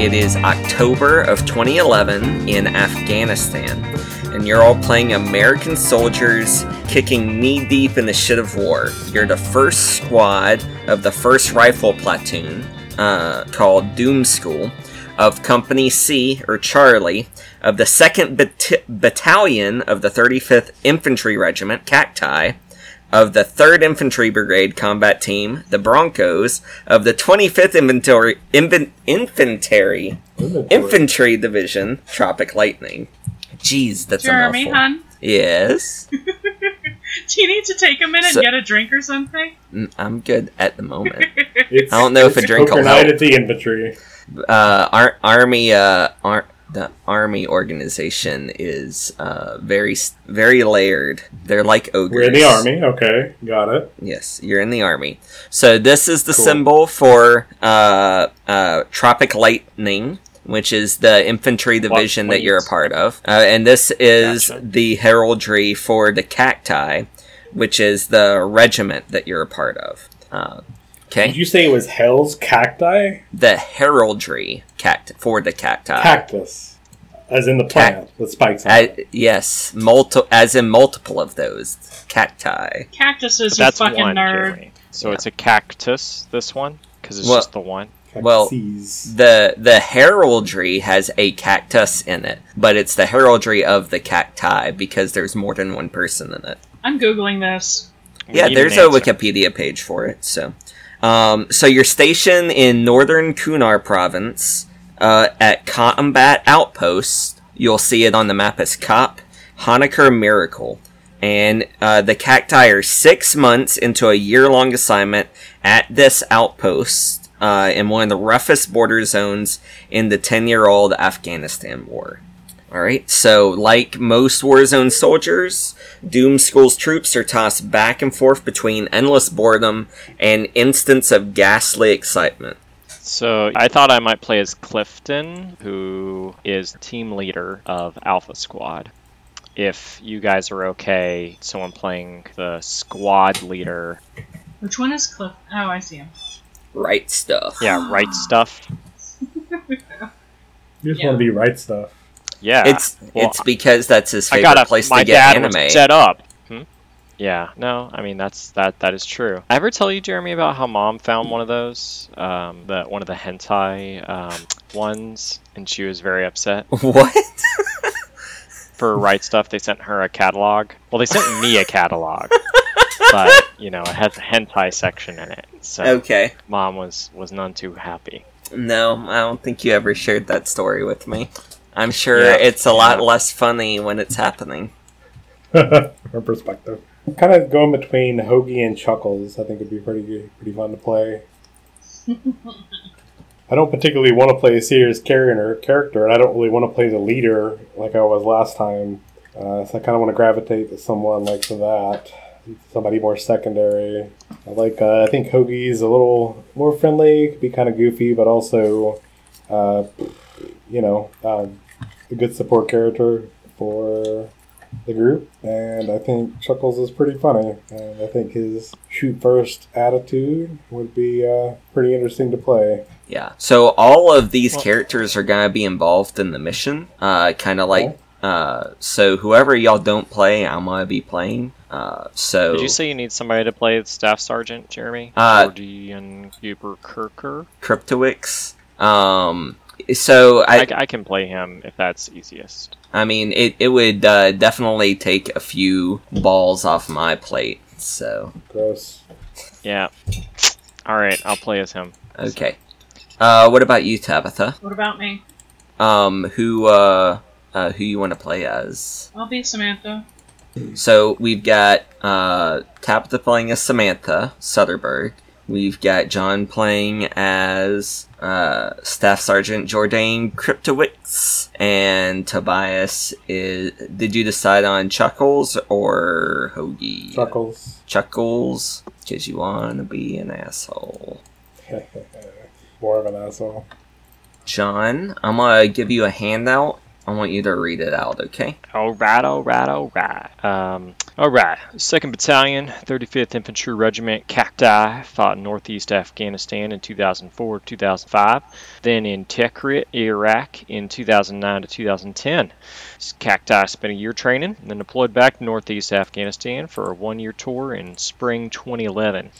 it is October of 2011 in Afghanistan, and you're all playing American soldiers kicking knee deep in the shit of war. You're the first squad of the first rifle platoon, uh, called Doom School, of Company C, or Charlie, of the 2nd Bat- Battalion of the 35th Infantry Regiment, Cacti, of the 3rd Infantry Brigade Combat Team, the Broncos, of the 25th Inventory, Inven- Infantry, Infantry Division, Tropic Lightning. Jeez, that's Jeremy, a mouthful. hun, Yes, do you need to take a minute So- and get a drink or something? Mm, I'm good at the moment. It's, I don't know if a drink will help. at the infantry. uh, our army, uh, ar- the army organization is uh, very, very layered. They're like ogres. We're in the army. Okay, got it. Yes, you're in the army. So this is the Cool. symbol for uh, uh, Tropic Lightning, which is the infantry division that you're a part of, uh, and this is Gotcha. the heraldry for the Cacti, which is the regiment that you're a part of. Uh, Did you say it was Hell's cacti? the heraldry cact for the Cacti. Cactus, as in the plant, with spikes. on it. yes, multi- as in multiple of those cacti. Cactuses, you That's fucking one, nerd. Jeremy. So Yeah. it's a cactus. This one because it's Well- just the one. well, Cactuses. The the heraldry has a cactus in it, but it's the heraldry of the cacti because there's more than one person in it. I'm googling this. We yeah, need there's an a answer. Wikipedia page for it. So, um, so you're stationed in northern Kunar province uh, at Combat Outpost. You'll see it on the map as Cop Honaker Miracle. And uh, the cacti are six months into a year long assignment at this outpost uh, in one of the roughest border zones in the 10 year old Afghanistan war. Alright, so like most Warzone soldiers, Doom School's troops are tossed back and forth between endless boredom and instants of ghastly excitement. So I thought I might play as Clifton, who is team leader of Alpha Squad. If you guys are okay, someone playing the squad leader. Which one is Cliff? Oh, I see him. Right stuff. Yeah, right stuff. You just Yeah. want to be right stuff. Yeah. It's Well, it's because that's his I favorite got a place my to get dad anime. was set up. Hmm? Yeah, no, I mean that's that that is true. I ever tell you, Jeremy, about how mom found one of those, um, the one of the hentai um, ones, and she was very upset. what? For right stuff, they sent her a catalog. Well, they sent me a catalog, but you know, it has a hentai section in it, so okay. mom was was none too happy. No, I don't think you ever shared that story with me. I'm sure Yeah, it's a lot less funny when it's happening. From perspective. Kind of going between Hoagie and Chuckles. I think it'd be pretty pretty fun to play. I don't particularly want to play a serious character, character, and I don't really want to play the leader like I was last time. Uh, so I kind of want to gravitate to someone like that, somebody more secondary. I like. Uh, I think Hoagie's a little more friendly, could be kind of goofy, but also, uh, you know, um, a good support character for the group, and I think Chuckles is pretty funny, and I think his shoot first attitude would be uh, pretty interesting to play. Yeah. So all of these characters are gonna be involved in the mission. Uh, kind of like. Uh, so whoever y'all don't play, I'm gonna be playing. Uh, so Did you say you need somebody to play the staff sergeant, Jeremy? Uh, Gordian Huber Kirker? Cryptowix. Um, so I, I, I can play him if that's easiest. I mean, it, it would uh, definitely take a few balls off my plate. So Gross. Yeah. All right, I'll play as him. okay. Uh, what about you, Tabitha? What about me? Um, who uh, uh who you want to play as? I'll be Samantha. So we've got uh Tabitha playing as Samantha Sutherberg. We've got John playing as uh, Staff Sergeant Jordan Cryptowix, and Tobias is. Did you decide on Chuckles or Hoagie? Chuckles. Chuckles, because you want to be an asshole. More of an asshole. John, I'm gonna give you a handout. I want you to read it out, okay? All right, all right, all right. Um, All right, 2nd Battalion, 35th Infantry Regiment, Cacti, fought in northeast Afghanistan in 2004 2005, then in Tikrit, Iraq in 2009 to 2010. Cacti spent a year training and then deployed back to northeast Afghanistan for a one year tour in spring 2011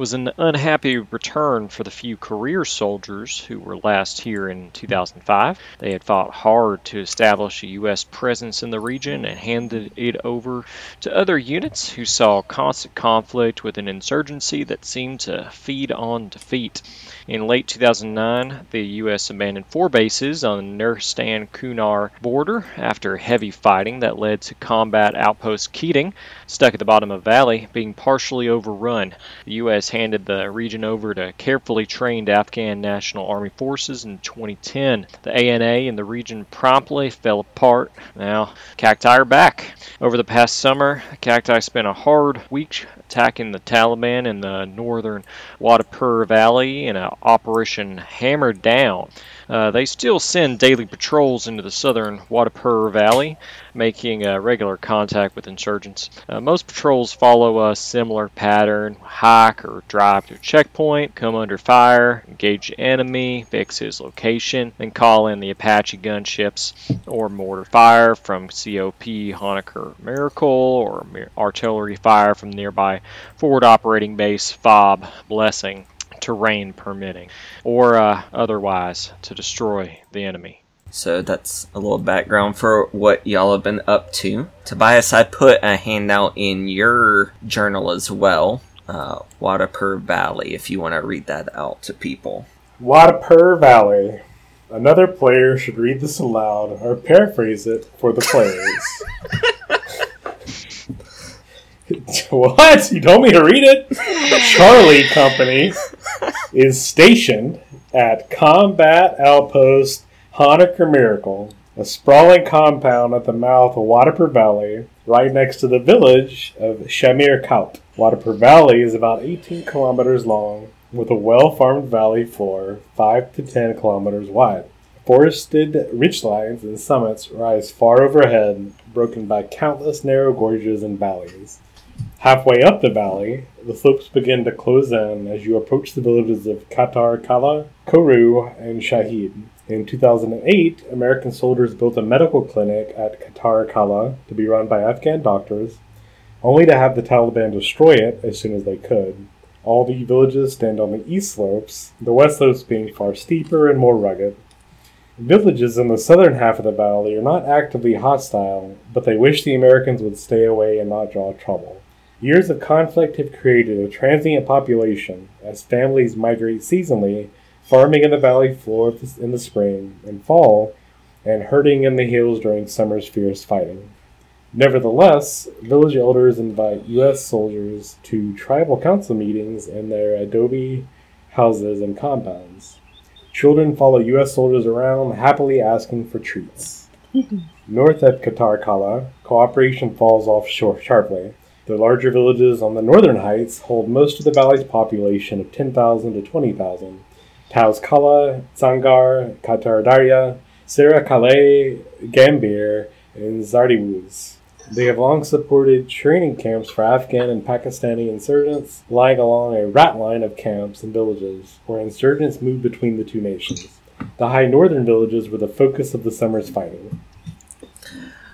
was an unhappy return for the few career soldiers who were last here in 2005. They had fought hard to establish a U.S. presence in the region and handed it over to other units who saw constant conflict with an insurgency that seemed to feed on defeat. In late 2009, the U.S. abandoned four bases on the Nuristan Kunar border after heavy fighting that led to combat outpost Keating, stuck at the bottom of a valley, being partially overrun. The U.S. handed the region over to carefully trained Afghan National Army forces in 2010. The ANA in the region promptly fell apart. Now, Cacti are back. Over the past summer, Cacti spent a hard week attacking the Taliban in the northern Watapur Valley in an Operation Hammer Down. Uh, they still send daily patrols into the southern Watapur Valley, making uh, regular contact with insurgents. Uh, most patrols follow a similar pattern hike or drive to a checkpoint, come under fire, engage the enemy, fix his location, then call in the Apache gunships or mortar fire from COP Honaker Miracle or artillery fire from nearby forward operating base FOB Blessing terrain permitting, or uh, otherwise to destroy the enemy. So that's a little background for what y'all have been up to. Tobias, I put a handout in your journal as well, uh, Watapur Valley, if you want to read that out to people. Watapur Valley. Another player should read this aloud or paraphrase it for the players. what? You told me to read it? Charlie Company is stationed at Combat Outpost Honaker Miracle, a sprawling compound at the mouth of Watapur Valley, right next to the village of Shamir Kaut. Watapur Valley is about 18 kilometers long, with a well farmed valley floor 5 to 10 kilometers wide. Forested ridgelines and summits rise far overhead, broken by countless narrow gorges and valleys. Halfway up the valley, the slopes begin to close in as you approach the villages of Qatar Kala, Koru, and Shahid. In 2008, American soldiers built a medical clinic at Qatar Kala to be run by Afghan doctors, only to have the Taliban destroy it as soon as they could. All the villages stand on the east slopes, the west slopes being far steeper and more rugged. Villages in the southern half of the valley are not actively hostile, but they wish the Americans would stay away and not draw trouble. Years of conflict have created a transient population as families migrate seasonally, farming in the valley floor in the spring and fall, and herding in the hills during summer's fierce fighting. Nevertheless, village elders invite U.S. soldiers to tribal council meetings in their adobe houses and compounds. Children follow U.S. soldiers around, happily asking for treats. Mm-hmm. North at Qatar Kala, cooperation falls off sharply. The larger villages on the northern heights hold most of the valley's population of 10,000 to 20,000. Kala, Zangar, Qatar Sarah Calais, Gambir, and Zardiwuz. They have long supported training camps for Afghan and Pakistani insurgents, lying along a rat line of camps and villages, where insurgents move between the two nations. The high northern villages were the focus of the summer's fighting.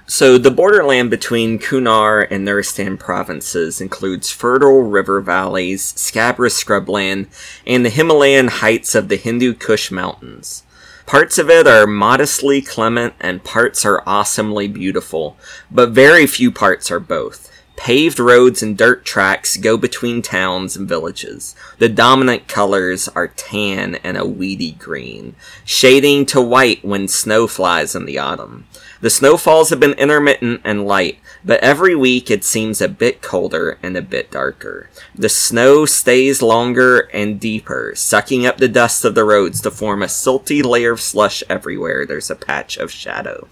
So, the borderland between Kunar and Nuristan provinces includes fertile river valleys, scabrous scrubland, and the Himalayan heights of the Hindu Kush Mountains. Parts of it are modestly clement and parts are awesomely beautiful, but very few parts are both. Paved roads and dirt tracks go between towns and villages. The dominant colors are tan and a weedy green, shading to white when snow flies in the autumn. The snowfalls have been intermittent and light, but every week it seems a bit colder and a bit darker. The snow stays longer and deeper, sucking up the dust of the roads to form a silty layer of slush everywhere there's a patch of shadow.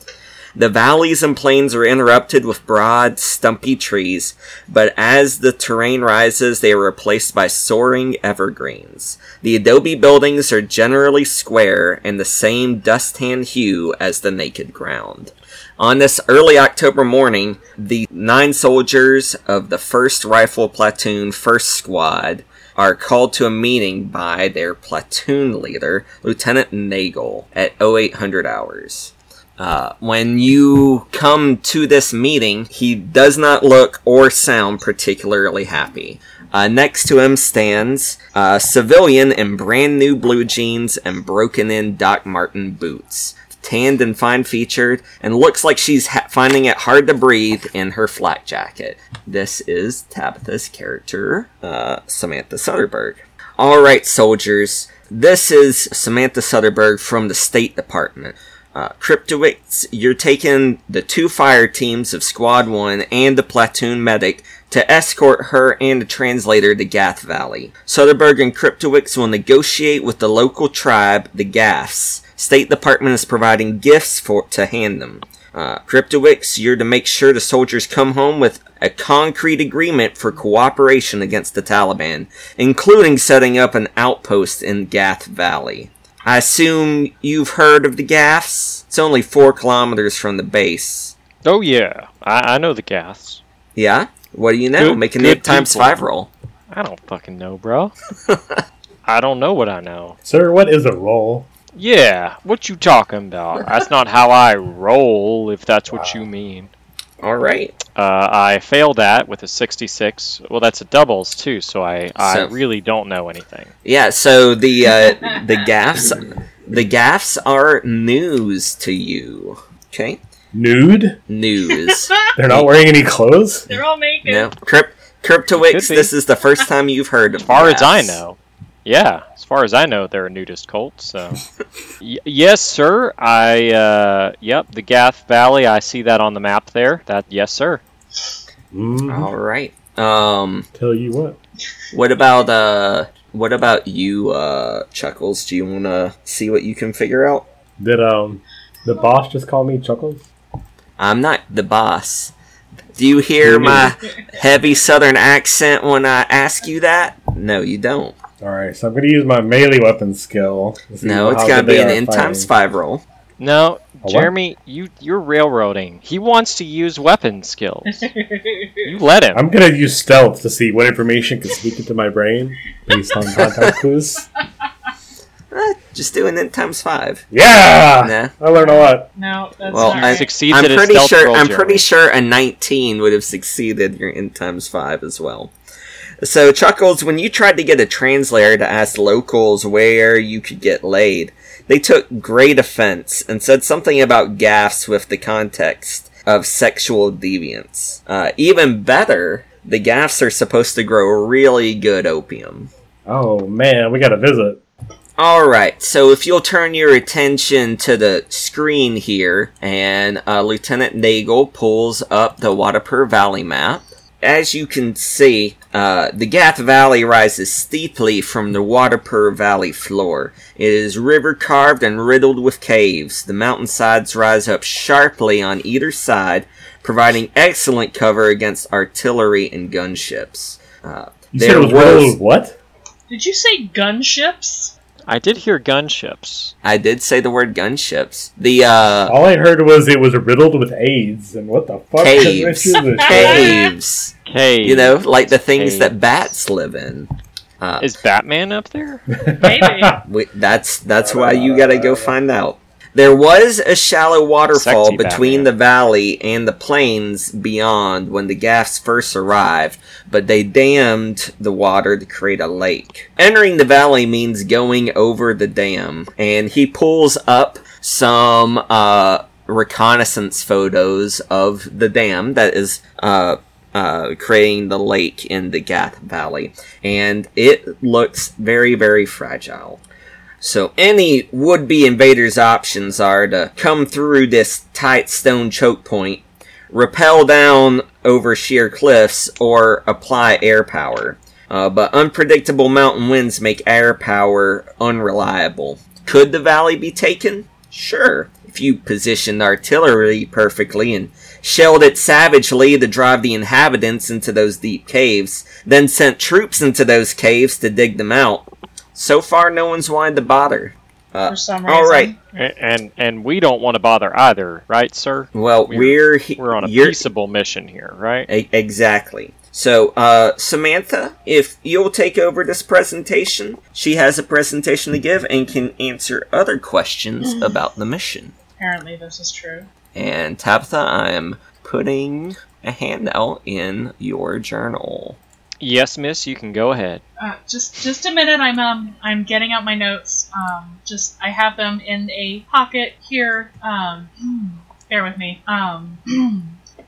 The valleys and plains are interrupted with broad, stumpy trees, but as the terrain rises, they are replaced by soaring evergreens. The adobe buildings are generally square and the same dust tan hue as the naked ground. On this early October morning, the nine soldiers of the 1st Rifle Platoon, 1st Squad, are called to a meeting by their platoon leader, Lieutenant Nagel, at 0800 hours. Uh, when you come to this meeting, he does not look or sound particularly happy. Uh, next to him stands a civilian in brand new blue jeans and broken in Doc Martin boots. Tanned and fine featured, and looks like she's ha- finding it hard to breathe in her flak jacket. This is Tabitha's character, uh, Samantha Sutterberg. Alright, soldiers, this is Samantha Sutterberg from the State Department. Uh, you're taking the two fire teams of Squad 1 and the platoon medic to escort her and the translator to Gath Valley. Soderberg and Cryptowicz will negotiate with the local tribe, the Gaffs. State Department is providing gifts for to hand them. Uh, you're to make sure the soldiers come home with a concrete agreement for cooperation against the Taliban, including setting up an outpost in Gath Valley. I assume you've heard of the Gaffs? It's only four kilometers from the base. Oh yeah, I, I know the gas. Yeah? What do you know? Good- Make a good nip times people. five roll. I don't fucking know, bro. I don't know what I know. Sir, what is a roll? Yeah, what you talking about? That's not how I roll, if that's what you mean. Alright. Uh, I failed that with a 66. Well, that's a doubles too, so I, I So- really don't know anything. Yeah, so the uh, the gaffs the gaffs are news to you. Okay? Nude? News. They're not wearing any clothes? They're all naked. no. Crypt Cryptowix, this is the first time you've heard of As far the as I know. Yeah, as far as I know, they're a nudist cult. So, y- yes, sir. I uh, yep, the Gath Valley. I see that on the map there. That yes, sir. Mm, Alright. Um Tell you what. what about uh what about you, uh Chuckles? Do you wanna see what you can figure out? Did um the boss just call me Chuckles? I'm not the boss. Do you hear my heavy southern accent when I ask you that? No, you don't. Alright, so I'm gonna use my melee weapon skill. No, it's gotta be an are N times five roll. No, what? Jeremy, you you're railroading. He wants to use weapon skills. You let him. I'm gonna use stealth to see what information can sneak into my brain based on contact clues. Eh, just do an N times five. Yeah! Nah. I learned a lot. no, that's Well, not I right. Succeeds I'm pretty sure. roll, I'm Jeremy. pretty sure a 19 would have succeeded your N times five as well. So Chuckles, when you tried to get a translator to ask locals where you could get laid, they took great offense and said something about gaffs with the context of sexual deviance. Uh, even better, the gaffs are supposed to grow really good opium. Oh man, we got a visit. Alright, so if you'll turn your attention to the screen here, and uh, Lieutenant Nagel pulls up the Watapur Valley map. As you can see, uh, the Gath Valley rises steeply from the Watapur Valley floor. It is river carved and riddled with caves. The mountainsides rise up sharply on either side, providing excellent cover against artillery and gunships. Uh, You said it was riddled what? Did you say gunships? I did hear gunships. I did say the word gunships. The uh, All I heard was it was riddled with AIDS, and what the fuck? Caves. Which is this? caves. Cave. You know, like the things Caves. that bats live in. Uh, Is Batman up there? Maybe. we, that's that's why you gotta go find out. There was a shallow waterfall Sexy between Batman. the valley and the plains beyond when the Gaffs first arrived, but they dammed the water to create a lake. Entering the valley means going over the dam, and he pulls up some uh, reconnaissance photos of the dam that is uh, uh, creating the lake in the Gath Valley, and it looks very, very fragile. So any would-be invaders' options are to come through this tight stone choke point, rappel down over sheer cliffs, or apply air power. Uh, but unpredictable mountain winds make air power unreliable. Could the valley be taken? Sure, if you positioned artillery perfectly and shelled it savagely to drive the inhabitants into those deep caves, then sent troops into those caves to dig them out. So far, no one's wanted to bother. Uh, for some reason. all right. A- And and we don't want to bother either, right, sir? Well, We're- we're he- We're on a you're- peaceable mission here, right? E- exactly. So, uh, Samantha, if you'll take over this presentation, she has a presentation to give and can answer other questions about the mission. Apparently, this is true. And Tabitha, I am putting a handout in your journal. Yes, miss, you can go ahead. Uh, just just a minute. I'm um I'm getting out my notes. Um, just I have them in a pocket here. Um, bear with me. Um,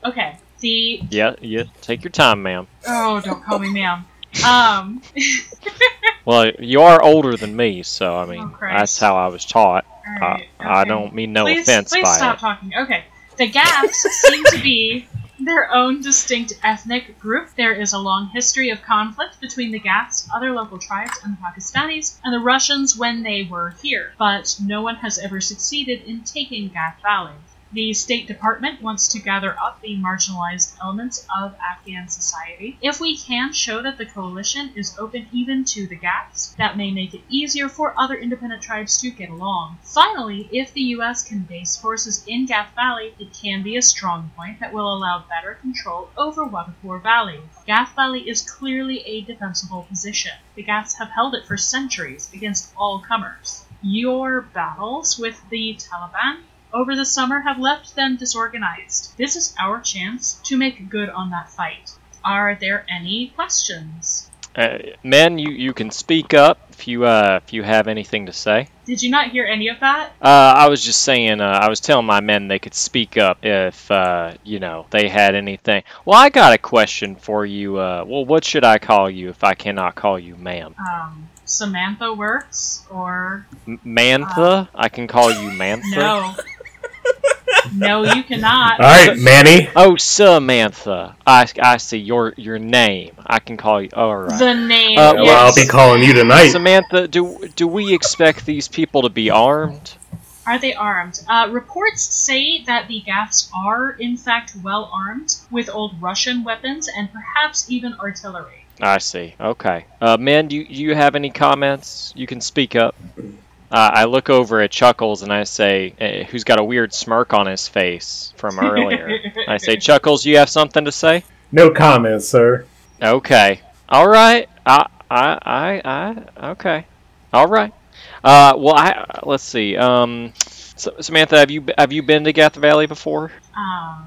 okay. The Yeah, yeah. Take your time, ma'am. oh, don't call me ma'am. Um, Well, you are older than me, so I mean, Oh, that's how I was taught. Uh, alright, I okay. don't mean no please, offense please by stop it. talking. Okay. The gaps seem to be their own distinct ethnic group. There is a long history of conflict between the Gaffs, other local tribes, and the Pakistanis, and the Russians when they were here, but no one has ever succeeded in taking Gaff Valley. The State Department wants to gather up the marginalized elements of Afghan society. If we can show that the coalition is open even to the gaps, that may make it easier for other independent tribes to get along. Finally, if the U.S. can base forces in Gath Valley, it can be a strong point that will allow better control over Watapur Valley. Gath Valley is clearly a defensible position. The Gaffs have held it for centuries against all comers. Your battles with the Taliban over the summer have left them disorganized. This is our chance to make good on that fight. Are there any questions? Uh, men, you, you can speak up if you uh, if you have anything to say. Did you not hear any of that? Uh, I was just saying, uh, I was telling my men they could speak up if, uh, you know, they had anything. Well, I got a question for you. Uh, well, what should I call you if I cannot call you ma'am? Um, Samantha works, or M- Mantha? I can call you Mantha? no? no, you cannot. All right, Manny. Oh, Samantha. I, I see your your name. I can call you. All right. The name. Uh, Well, I'll be calling you tonight. Samantha, do do we expect these people to be armed? Are they armed? Uh, reports say that the Gaffs are, in fact, well armed with old Russian weapons and perhaps even artillery. I see. Okay. Uh, men, do you, do you have any comments? You can speak up. Uh, I look over at Chuckles and I say, eh, who's got a weird smirk on his face from earlier. I say, Chuckles, you have something to say? No comments, sir. Okay. All right. I, I, I, I okay. All right. Uh, well, I let's see. Um, Samantha, have you have you been to Gath Valley before? Um,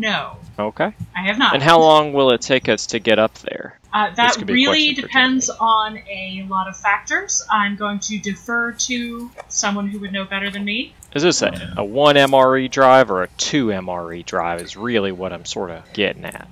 no, Okay. I have not. And how long will it take us to get up there? Uh, that could be a really depends on a lot of factors. I'm going to defer to someone who would know better than me. Is this a, a one MRE drive or a two MRE drive? Is really what I'm sort of getting at.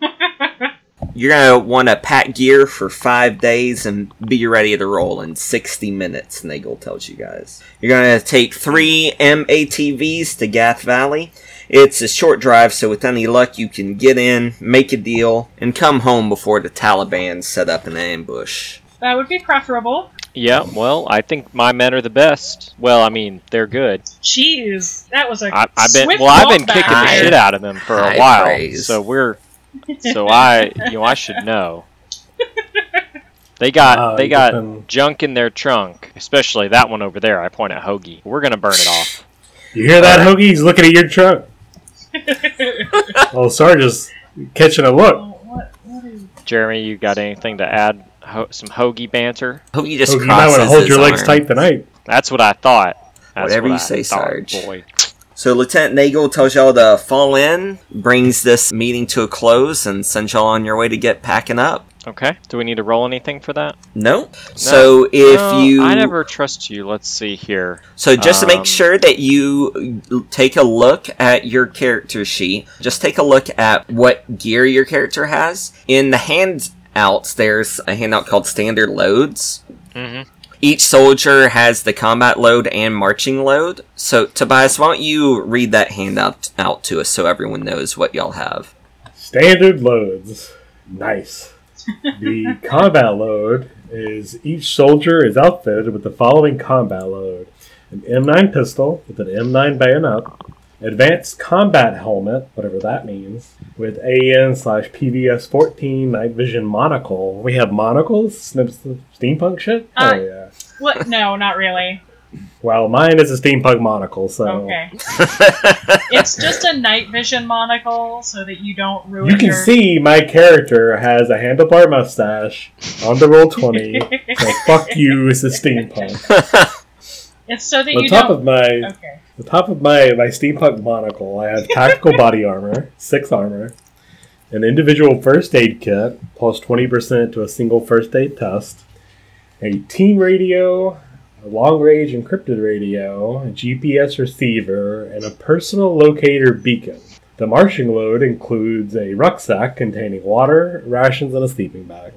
You're gonna want to pack gear for five days and be ready to roll in 60 minutes, Nagel tells you guys. You're gonna take three MATVs to Gath Valley. It's a short drive, so with any luck, you can get in, make a deal, and come home before the Taliban set up an ambush. That would be preferable. Yeah, well, I think my men are the best. Well, I mean, they're good. Jeez, that was a I, I've been swift well, I've been back kicking the shit out of them for high a while, praise. so we're so I you know I should know. They got Wow, they got been- junk in their trunk, especially that one over there. I point at Hoagie. We're gonna burn it off. You hear that, Hoagie? He's looking at your truck. oh, Sarge's catching a look. Oh, what, what is... Jeremy, you got anything to add? Ho- some Hoagie banter? Hope you just Hoagie, you might want to hold your his legs arm. tight tonight. That's what I thought. That's Whatever what you I say, thought, Sarge. Boy. So Lieutenant Nagel tells y'all to fall in, brings this meeting to a close, and sends y'all on your way to get packing up. Okay. Do we need to roll anything for that? No. So if No, you I never trust you. Let's see here. So just to Um, make sure that you take a look at your character sheet, just take a look at what gear your character has. In the handouts, there's a handout called Standard Loads. Mm-hmm. Each soldier has the combat load and marching load. So Tobias, why don't you read that handout out to us so everyone knows what y'all have? Standard loads. Nice. The combat load is each soldier is outfitted with the following combat load an M9 pistol with an M9 bayonet, advanced combat helmet, whatever that means, with AN slash PVS 14 night vision monocle. We have monocles? Snips steampunk shit? Uh, oh, yeah. What? No, not really. Well, mine is a steampunk monocle, so Okay. It's just a night vision monocle so that you don't ruin you can your... see my character has a handlebar mustache on the roll twenty. so fuck you, it's a steampunk. It's so that On you top don't. of my Okay. the top of my my steampunk monocle, I have tactical body armor, six armor, an individual first aid kit plus twenty percent to a single first aid test, a team radio, a long range encrypted radio, a GPS receiver, and a personal locator beacon. The marching load includes a rucksack containing water, rations, and a sleeping bag.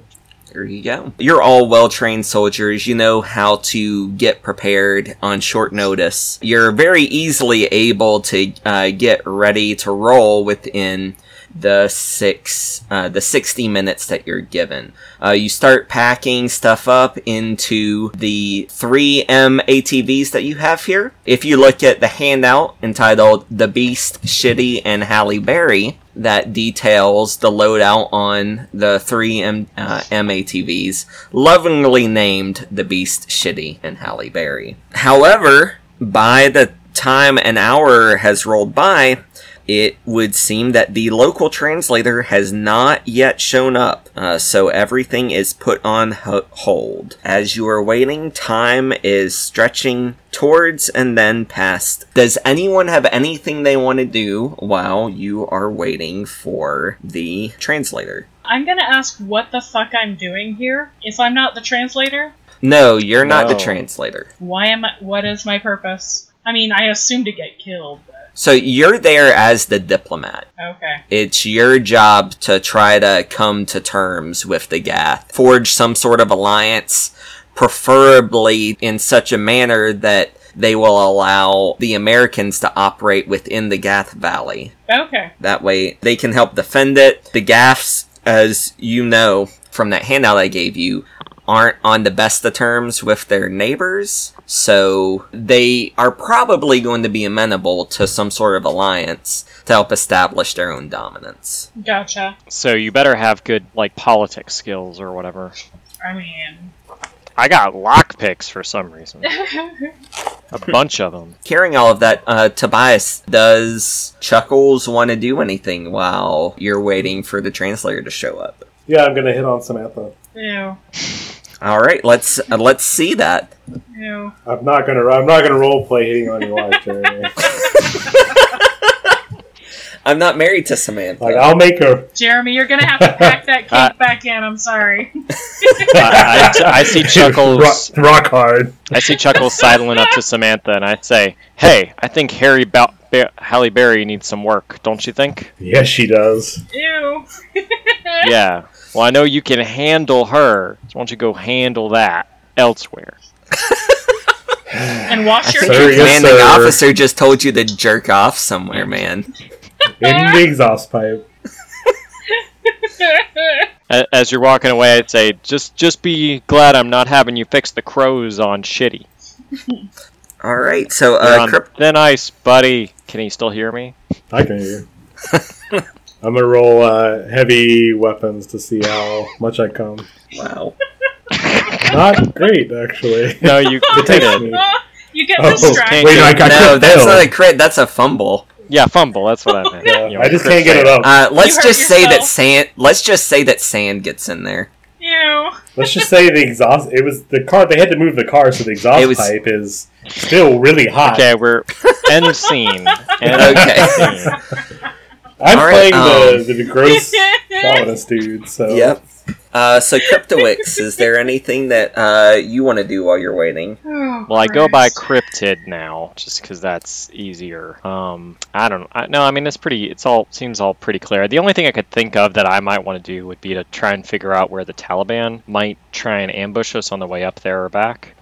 There you go. You're all well trained soldiers. You know how to get prepared on short notice. You're very easily able to uh, get ready to roll within the six, uh, the 60 minutes that you're given. Uh, you start packing stuff up into the 3 MATVs that you have here. If you look at the handout entitled The Beast, Shitty, and Halle Berry, that details the loadout on the three M, uh, MATVs, lovingly named the Beast, Shitty, and Halle Berry. However, by the time an hour has rolled by, it would seem that the local translator has not yet shown up, uh, so everything is put on ho- hold. As you are waiting, time is stretching towards and then past. Does anyone have anything they want to do while you are waiting for the translator? I'm gonna ask what the fuck I'm doing here. If I'm not the translator, No, you're not the translator. why am I? What is my purpose? I mean, I assume to get killed. But So you're there as the diplomat. okay. It's your job to try to come to terms with the Gath, forge some sort of alliance, preferably in such a manner that they will allow the Americans to operate within the Gath Valley. Okay. That way they can help defend it. The Gaths, as you know from that handout I gave you, aren't on the best of terms with their neighbors, so they are probably going to be amenable to some sort of alliance to help establish their own dominance. Gotcha. So you better have good like politics skills or whatever. I mean, I got lockpicks for some reason. A bunch of them. Carrying all of that, uh, Tobias, does Chuckles want to do anything while you're waiting for the translator to show up? Yeah, I'm gonna hit on Samantha. ew, All right, let's uh, let's see that. ew. I'm not gonna. I'm not gonna role play hitting on your wife, Jeremy. I'm not married to Samantha. Like I'll make her. Jeremy, you're gonna have to pack that cake Uh, back in. I'm sorry. I, I, I see Chuckles. rock, rock hard. I see Chuckles sidling up to Samantha, and I say, "Hey, I think Harry ba- ba- Halle Berry needs some work, don't you think?" Yes, she does. Ew. yeah. Well, I know you can handle her. So why don't you go handle that elsewhere? and wash your hands. think your commanding sir. officer just told you to jerk off somewhere, man. In the exhaust pipe. As you're walking away, I'd say, "Just, just be glad I'm not having you fix the crows on shitty. All right, so You're uh, on Crypt- thin ice, buddy. Can he still hear me? I can hear. you. I'm gonna roll uh, heavy weapons to see how much I come. wow. Not great, actually. No, you It takes did. me. you get Oh, distracted. wait, I got No, crit that's failed. not a crit. That's a fumble. Yeah, fumble. That's what I meant. Yeah, You know, I just can't get it fail. up. Uh, let's hurt just say that sand. Let's just say that sand gets in there. Ew. Let's just say the exhaust. It was the car. They had to move the car, so the exhaust was- pipe is still really hot. Okay, we're end scene. End Okay. scene. I'm All right, playing um, the, the gross ominous dude. So Yep. Uh, so Cryptowix, is there anything that uh, you want to do while you're waiting? Oh, Well, I go by Christ. cryptid now, just because that's easier. Um, I don't. I, no, I mean it's pretty. It's all seems all pretty clear. The only thing I could think of that I might want to do would be to try and figure out where the Taliban might try and ambush us on the way up there or back.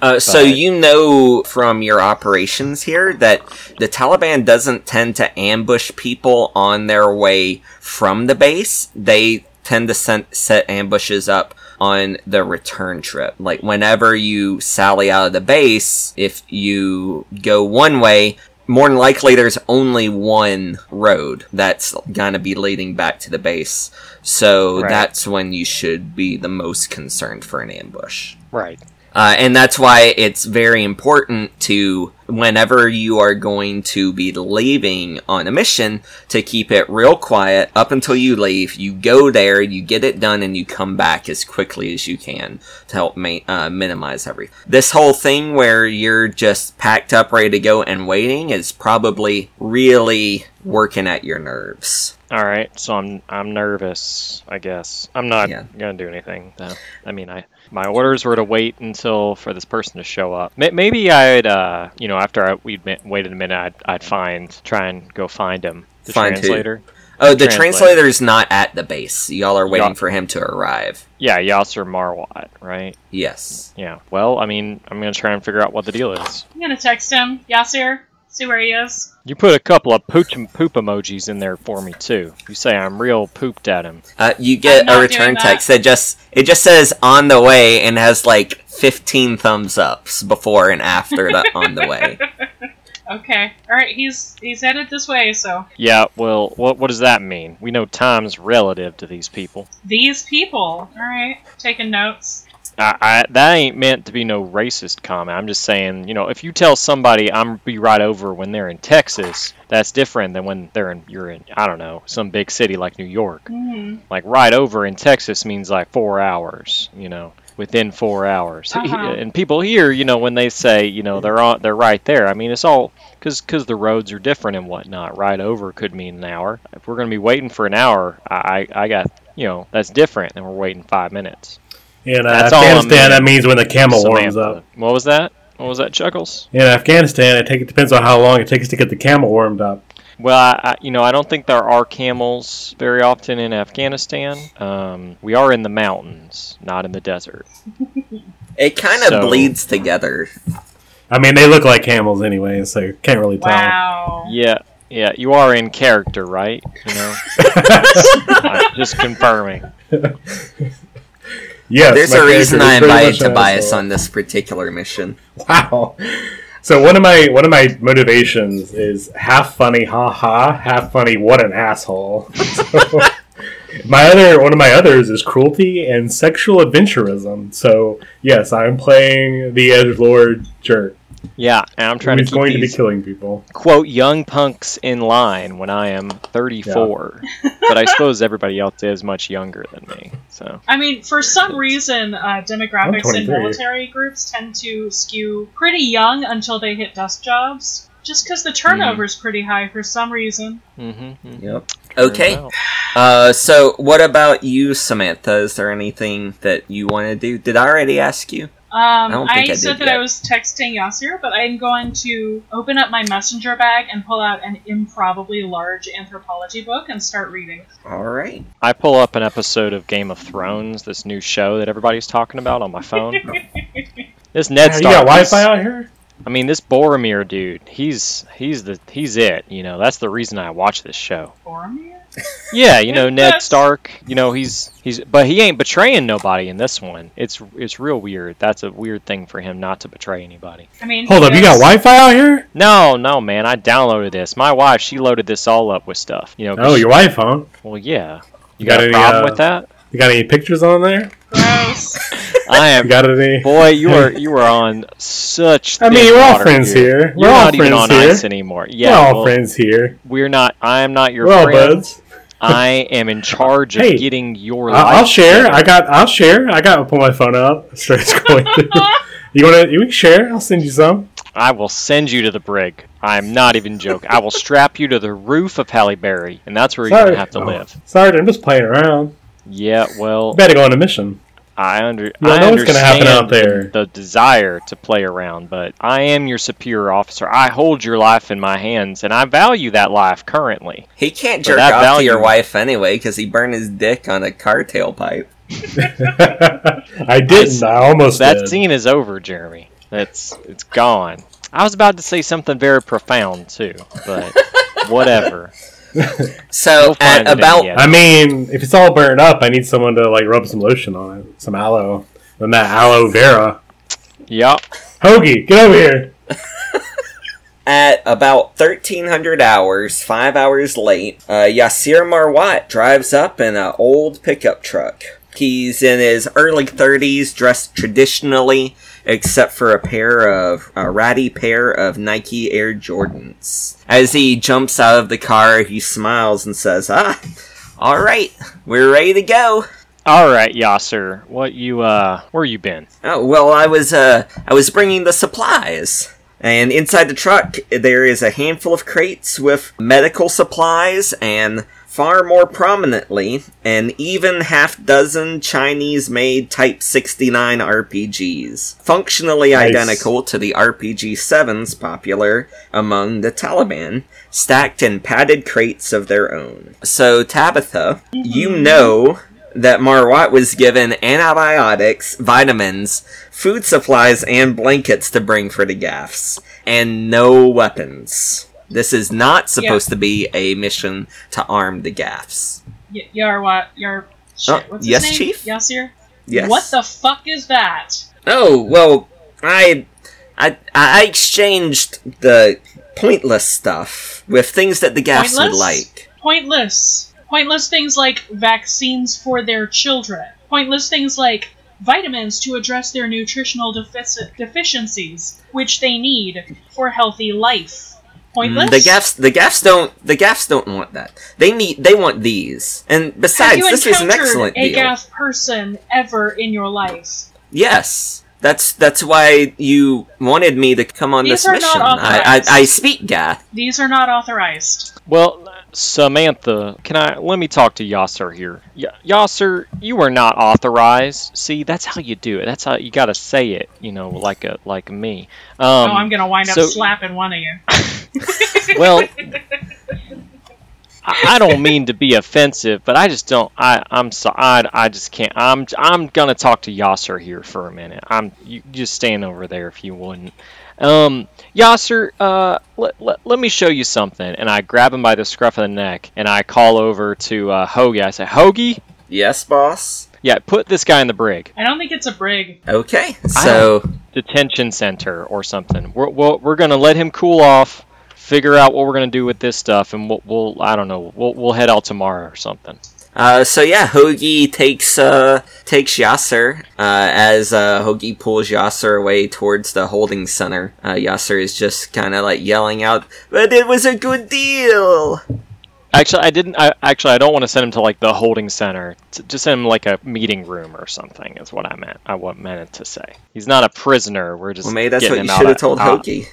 Uh, so you know from your operations here that the Taliban doesn't tend to ambush people on their way from the base. They tend to sen- set ambushes up on the return trip. Like whenever you sally out of the base, if you go one way, more than likely there's only one road that's gonna be leading back to the base. So Right. that's when you should be the most concerned for an ambush. Right. Uh, and that's why it's very important to, whenever you are going to be leaving on a mission, to keep it real quiet up until you leave. You go there, you get it done, and you come back as quickly as you can to help ma- uh, minimize everything. This whole thing where you're just packed up, ready to go, and waiting is probably really working at your nerves. All right, so I'm I'm nervous. I guess I'm not Yeah. gonna do anything. Though. I mean, I my orders were to wait until for this person to show up. Maybe I'd, uh, you know, after I, we'd waited a minute, I'd, I'd find try and go find him. The Find who? translator. Oh, the Translator. translator's not at the base. Y'all are waiting Yeah. for him to arrive. Yeah, Yasser Marwat, right? Yes. Yeah. Well, I mean, I'm gonna try and figure out what the deal is. I'm gonna text him. Yasir, see where he is. You put a couple of poop poop emojis in there for me too. You say I'm real pooped at him. Uh, you I'm get not a return that. text that just it just says on the way and has like 15 thumbs ups before and after the on the way. Okay. All right. He's he's headed this way. So Yeah. Well, what what does that mean? We know time's relative to these people. these people. All right. Taking notes. I, I that ain't meant to be no racist comment. I'm just saying, you know, if you tell somebody I'm be right over when they're in Texas, that's different than when they're in you're in I don't know some big city like New York. hmm Like right over in Texas means like four hours. You know, within four hours. Uh-huh. And people here, you know, when they say, you know, they're on they're right there. I mean, it's all because because the roads are different and whatnot. Right over could mean an hour. If we're gonna be waiting for an hour, I I I got you know that's different than we're waiting five minutes. In uh, That's all I'm Afghanistan, that means when the camel warms up. What was that? What was that, Chuckles? In Afghanistan, it, take, it depends on how long it takes to get the camel warmed up. Well, I, I, you know, I don't think there are camels very often in Afghanistan. Um, we are in the mountains, not in the desert. It kind of So- bleeds together. I mean, they look like camels anyway, so you can't really tell. Wow. Yeah, yeah, you are in character, right? You know, just confirming. yes, There's a reason I invited Tobias on this particular mission. Wow. So one of my one of my motivations is half funny, ha ha, half funny, what an asshole. So, my other one of my others is cruelty and sexual adventurism. So yes, I'm playing the edge lord jerk. Yeah, and I'm trying to Who's keep going to be these killing people. quote young punks in line when I am 34. but I suppose everybody else is much younger than me. So I mean, for some reason, uh, demographics in military groups tend to skew pretty young until they hit desk jobs. Just because the turnover is pretty high for some reason. mm-hmm, Yep. Okay. Uh, so what about you, Samantha? Is there anything that you want to do? Did I already ask you? Um, don't I, think I said did that yet. I was texting Yasir, but I'm going to open up my messenger bag and pull out an improbably large anthropology book and start reading. All right. I pull up an episode of Game of Thrones, this new show that everybody's talking about on my phone. This Ned Yeah, you Stark. got Wi-Fi out here? I mean, this Boromir dude. He's he's the he's it. You know, that's the reason I watch this show. Boromir? Yeah, you know Ned Stark. You know he's he's, but he ain't betraying nobody in this one. It's it's real weird. That's a weird thing for him not to betray anybody. I mean, Hold he up, you got Wi-Fi out here? No, no, man. I downloaded this. My wife, she loaded this all up with stuff. You know. Oh, she- your iPhone. well, yeah. You You got, got a any, problem uh, with that? You got any pictures on there? Gross. I You am. got any? Boy, you are you are on such. I mean, we're all water friends here. We're You're all not even friends on here. ice anymore. Yeah, We're all well, friends here. we're not. I am not your We're all buds. I am in charge of Hey, getting your I- life. I'll share. together. I got. I'll share. I got to pull my phone out. Start scrolling through. You want to? You can share. I'll send you some. I will send you to the brig. I'm not even joking. I will strap you to the roof of Halle Berry, and that's where you're gonna have to Oh, live. Sorry, I'm just playing around. Yeah, well, better go on a mission. I under don't I know what's gonna happen understand out there. The, the desire to play around, but I am your superior officer. I hold your life in my hands, and I value that life currently. He can't For jerk that off to your wife anyway because he burned his dick on a car tailpipe. I didn't. I almost That did. scene is over, Jeremy. That's it's gone. I was about to say something very profound too, but whatever. So We'll at about. I mean, if it's all burned up, I need someone to like rub some lotion on it, some aloe, and that aloe vera. Yup. Hoagie, get over here. At about 1300 hours, five hours late, uh, Yasir Marwat drives up in an old pickup truck. He's in his early 30s, dressed traditionally. Except for a pair of a ratty pair of Nike Air Jordans. As he jumps out of the car, he smiles and says, "Ah, all right, we're ready to go." All right, Yasser, what you uh, where you been? Oh, well, I was uh, I was bringing the supplies. And inside the truck, there is a handful of crates with medical supplies and far more prominently, an even half dozen Chinese made Type 69 RPGs, functionally Nice. identical to the RPG 7s popular among the Taliban, stacked in padded crates of their own. So, Tabitha, you mm-hmm. know that Marwat was given antibiotics, vitamins, food supplies, and blankets to bring for the gaffs, and no weapons. This is not supposed to be a mission to arm the gaffs. Y- Yarwa, Yar. Shit, Oh, what's his yes, name? Chief? Yasir? Yes. What the fuck is that? Oh well, I, I, I exchanged the pointless stuff with things that the gaffs would like. Pointless. Pointless things like vaccines for their children. Pointless things like vitamins to address their nutritional defici- deficiencies, which they need for healthy life. Pointless. The gaffs, the gaffs don't, the gaffs don't want that. They need, they want these. And besides, this is an encountered excellent a deal. gaff person ever in your life? Yes. That's that's why you wanted me to come on These this are mission. not I, authorized. I I speak Gath. These are not authorized. Well, Samantha, can I let me talk to Yasser here? Y- Yasser, you are not authorized. See, that's how you do it. That's how you got to say it. You know, like a like me. Um, oh, I'm gonna wind up slapping one of you. well, I, I don't mean to be offensive, but I just don't. I I'm so I, I just can't. I'm I'm gonna talk to Yasser here for a minute. I'm you just stand over there if you wouldn't. Um, Yasser, uh, let, let, let me show you something. And I grab him by the scruff of the neck and I call over to uh, Hoagie. I say, Hoagie, Yes, boss. yeah, put this guy in the brig, I don't think it's a brig. Okay. So detention center or something. We're we're, we're gonna let him cool off. Figure out what we're gonna do with this stuff, and we'll, we'll I don't know. We'll, we'll head out tomorrow or something. Uh so yeah, Hoagie takes uh takes Yasser uh as uh Hoagie pulls Yasser away towards the holding center. Uh Yasser is just kind of like yelling out, "But it was a good deal." Actually, I didn't. I actually I don't want to send him to like the holding center. Just send him like a meeting room or something. Is what I meant. I what meant to say. He's not a prisoner. We're just Well, maybe that's what you should have told Hoagie.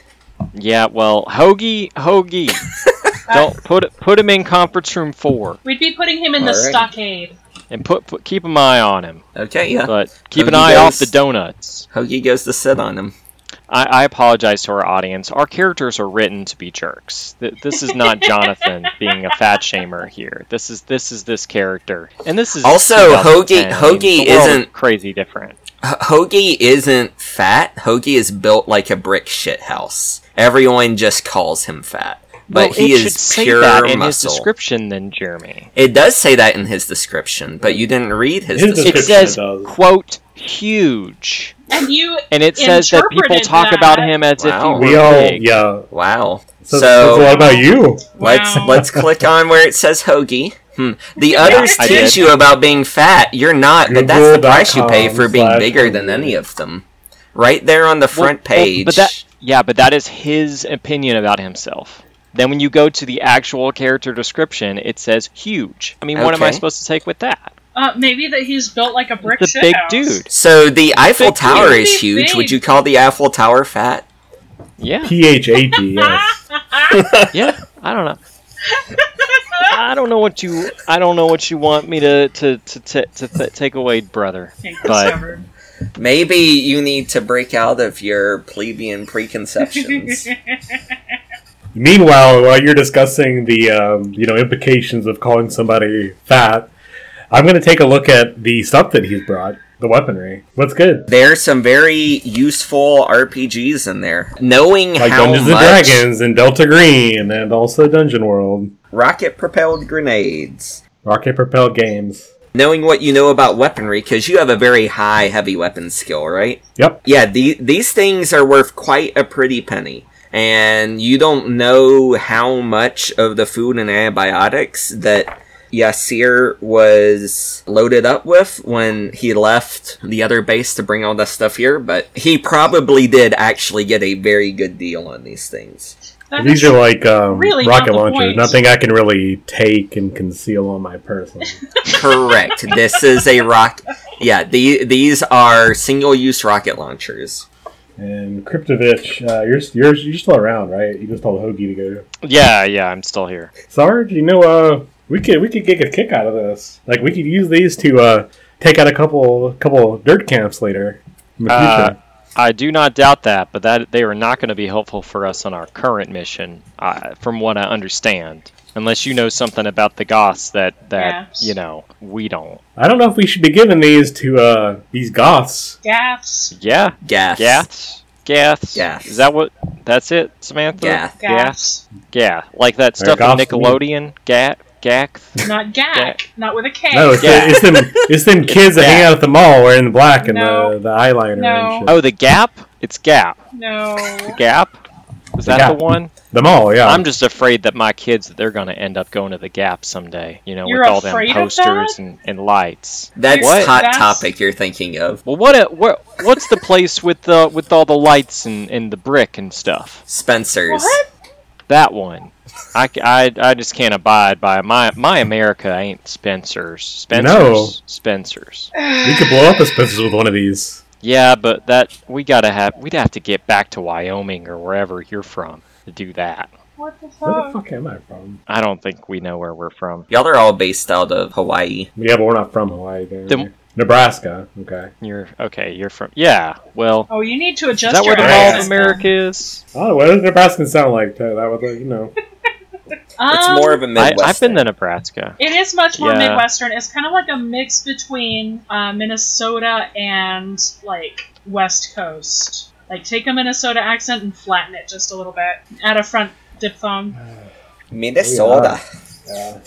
Yeah. Well, Hoagie, Hoagie, don't put put him in conference room four We'd be putting him in the Alright. stockade. and put, put keep an eye on him. Okay, yeah. But keep an Hoagie eye off goes- the donuts. Hoagie goes to sit on him. I, I apologize to our audience. Our characters are written to be jerks. Th- This is not Jonathan being a fat shamer here. This is this is this character, and this is Also, 2010. Hoagie- I mean, Hoagie the world is isn't- crazy different. H- Hoagie isn't fat. Hoagie is built like a brick shit house. Everyone just calls him fat, but well, he it should is say pure that in his description, than Jeremy. It does say that in his description, but you didn't read his, His description. It says does. quote huge, And you and it says that people Interpreted talk about him as Wow. if he were We all, big. yeah. Wow. So, So- so what about you? Let's Wow. let's click on where it says Hoagie. Hmm. The others I teach did. you about being fat. You're not, but that's the price you pay for being bigger than any of them. Right there on the front Well, well, page. but that yeah, but that is his opinion about himself. Then when you go to the actual character description, it says huge. I mean, what am I supposed to take with that? uh, maybe that he's built like a brick It's a shit big house. dude. so the Eiffel Big Tower dude. is huge. Big. Would you call the Eiffel Tower fat? Yeah, P H A T. Yes. yeah. I don't know. I don't know what you. I don't know what you want me to to to to, to th- take away, brother. But- Maybe you need to break out of your plebeian preconceptions. Meanwhile, while you're discussing the um, you know implications of calling somebody fat, I'm going to take a look at the stuff that he's brought, the weaponry. What's good? There's some very useful RPGs in there. Knowing Like how Dungeons much and Dragons and Delta Green, and also Dungeon World, rocket propelled grenades. rocket propelled games. Knowing what you know about weaponry, because you have a very high heavy weapon skill, right? Yep. Yeah, the, these things are worth quite a pretty penny. And you don't know how much of the food and antibiotics that Yasir was loaded up with when he left the other base to bring all that stuff here, but he probably did actually get a very good deal on these things. That These are like um, really rocket not launchers. point. Nothing I can really take and conceal on my person. Correct. this is a rock. Yeah, the, these are single-use rocket launchers. And Kryptovich, uh, you're, you're you're still around, right? You just told Hoagie to go. Yeah, yeah, I'm still here. Sarge, you know, uh, we could we could get a kick out of this. Like we could use these to uh, take out a couple couple dirt camps later. In the Uh. I do not doubt that, but that they are not going to be helpful for us on our current mission, uh, from what I understand. Unless you know something about the Goths that that Yes. you know we don't. I don't know if we should be giving these to uh, these goths. Gaffs. Yeah, Gath. Gaths, Gaths. Gath. Is that what? That's it, Samantha. Gath. Gaffs. Yeah, like that They're stuff in Goths to me. Nickelodeon. Gat, Gath. Not Gak. Not with a K. No, it's, Yeah. the, it's them it's them kids that hang out at the mall wearing the black and No. the, the eyeliner No. and shit. Oh, the Gap. It's Gap. no. Gap. Is The that Gap. the one? The mall, yeah. I'm just afraid that my kids that they're going to end up going to the Gap someday. You know, You're with all them posters and, and lights. That's What? hot That's- topic you're thinking of. Well, what, a, what what's the place with the with all the lights and, and the brick and stuff? Spencer's. What? That one. I, I, I just can't abide by my my America ain't Spencer's. Spencer's. No. Spencer's. we could blow up a Spencer's with one of these. Yeah, but that we gotta have we'd have to get back to Wyoming or wherever you're from to do that. What the Where the fuck? fuck am I from? I don't think we know where we're from. Y'all are all based out of Hawaii. Yeah, but we're not from Hawaii. Then. Then- Nebraska. Okay. You're okay. You're from yeah. Well, Oh, you need to is adjust that where your the Mall accent of America is? Oh, what does Nebraska sound like? That that was, you know. It's Um, more of a I, Midwest. I've been to Nebraska. It is much more Yeah. Midwestern. It's kind of like a mix between uh, Minnesota and like West Coast. Like take a Minnesota accent and flatten it just a little bit. Add a front diphthong. Minnesota. Yeah.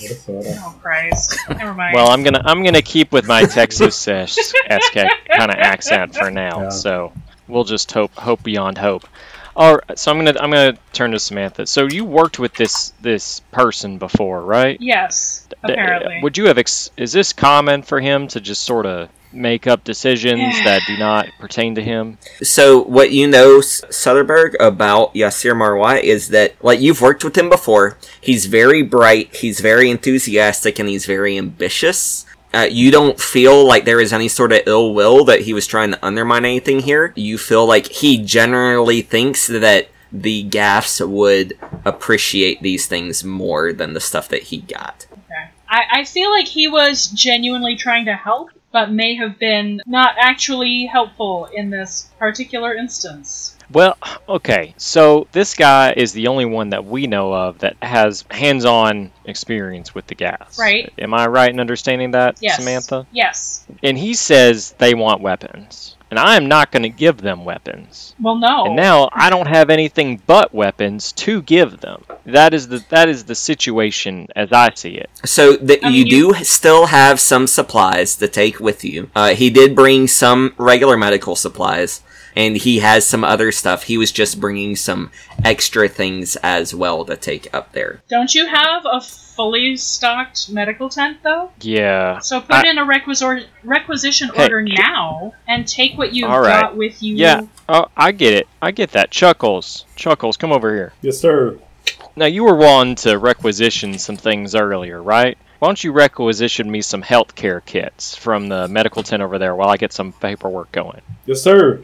Minnesota. Oh Christ! Never mind. Well, I'm gonna I'm gonna keep with my Texas SK kind of accent for now. Yeah. So we'll just hope hope beyond hope. All right, so I'm gonna I'm gonna turn to Samantha. So you worked with this this person before, right? yes, apparently. Would you have? Ex- is this common for him to just sort of make up decisions that do not pertain to him? So, what you know, S- Soderbergh, about Yasir Marwa is that, like, you've worked with him before. He's very bright, he's very enthusiastic, and he's very ambitious. Uh, you don't feel like there is any sort of ill will that he was trying to undermine anything here. You feel like he generally thinks that the gaffs would appreciate these things more than the stuff that he got. Okay. I, I feel like he was genuinely trying to help, but may have been not actually helpful in this particular instance. Well, okay. So this guy is the only one that we know of that has hands-on experience with the gas. Right. Am I right in understanding that, Yes. Samantha? Yes. And he says they want weapons, and I am not going to give them weapons. Well, no. And now I don't have anything but weapons to give them. That is the that is the situation as I see it. So that I you you- do still have some supplies to take with you. Uh, he did bring some regular medical supplies, and he has some other stuff. He was just bringing some extra things as well to take up there. Don't you have a fully stocked medical tent, though? Yeah. So put I- in a requisor- requisition Hey. order now and take what you've All right. got with you. Yeah. Oh, I get it. I get that. Chuckles. Chuckles, come over here. Yes, sir. Now you were wanting to requisition some things earlier, right? Why don't you requisition me some healthcare kits from the medical tent over there while I get some paperwork going? Yes, sir.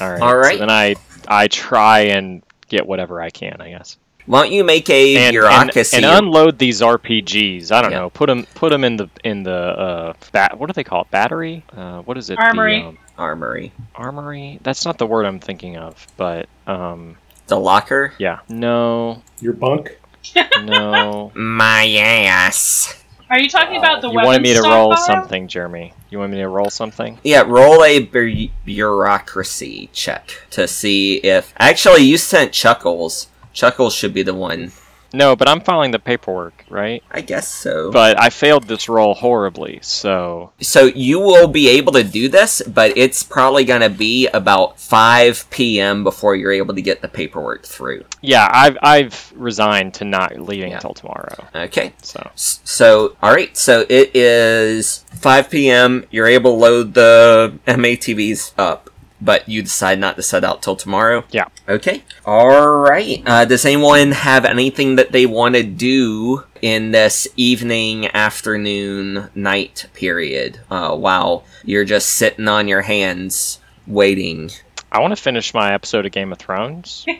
All right. All right. So then I I try and get whatever I can, I guess. Why don't you make a And, and, bureaucracy? and unload these RPGs. I don't Yeah. know. Put them put them in the in the uh bat. What do they call it? Battery? Uh, what is it? The, Armory. um, armory. armory. That's not the word I'm thinking of. But um, The locker? yeah. No. Your bunk. No. My ass. Are you talking about the you weapons wanted me to roll stockpile? something, Jeremy. You want me to roll something? Yeah, roll a bu- bureaucracy check to see if. Actually, you sent Chuckles. Chuckles should be the one No, but I'm filing the paperwork, right? I guess so. But I failed this roll horribly, so So you will be able to do this, but it's probably going to be about 5 p.m. before you're able to get the paperwork through. yeah, I've I've resigned to not leaving Yeah. until tomorrow. Okay. So So, all right. So it is 5 p.m. You're able to load the MATVs up, but you decide not to set out till tomorrow. Yeah. Okay. All right. Uh, does anyone have anything that they want to do in this evening, afternoon, night period uh, while you're just sitting on your hands waiting? I want to finish my episode of Game of Thrones.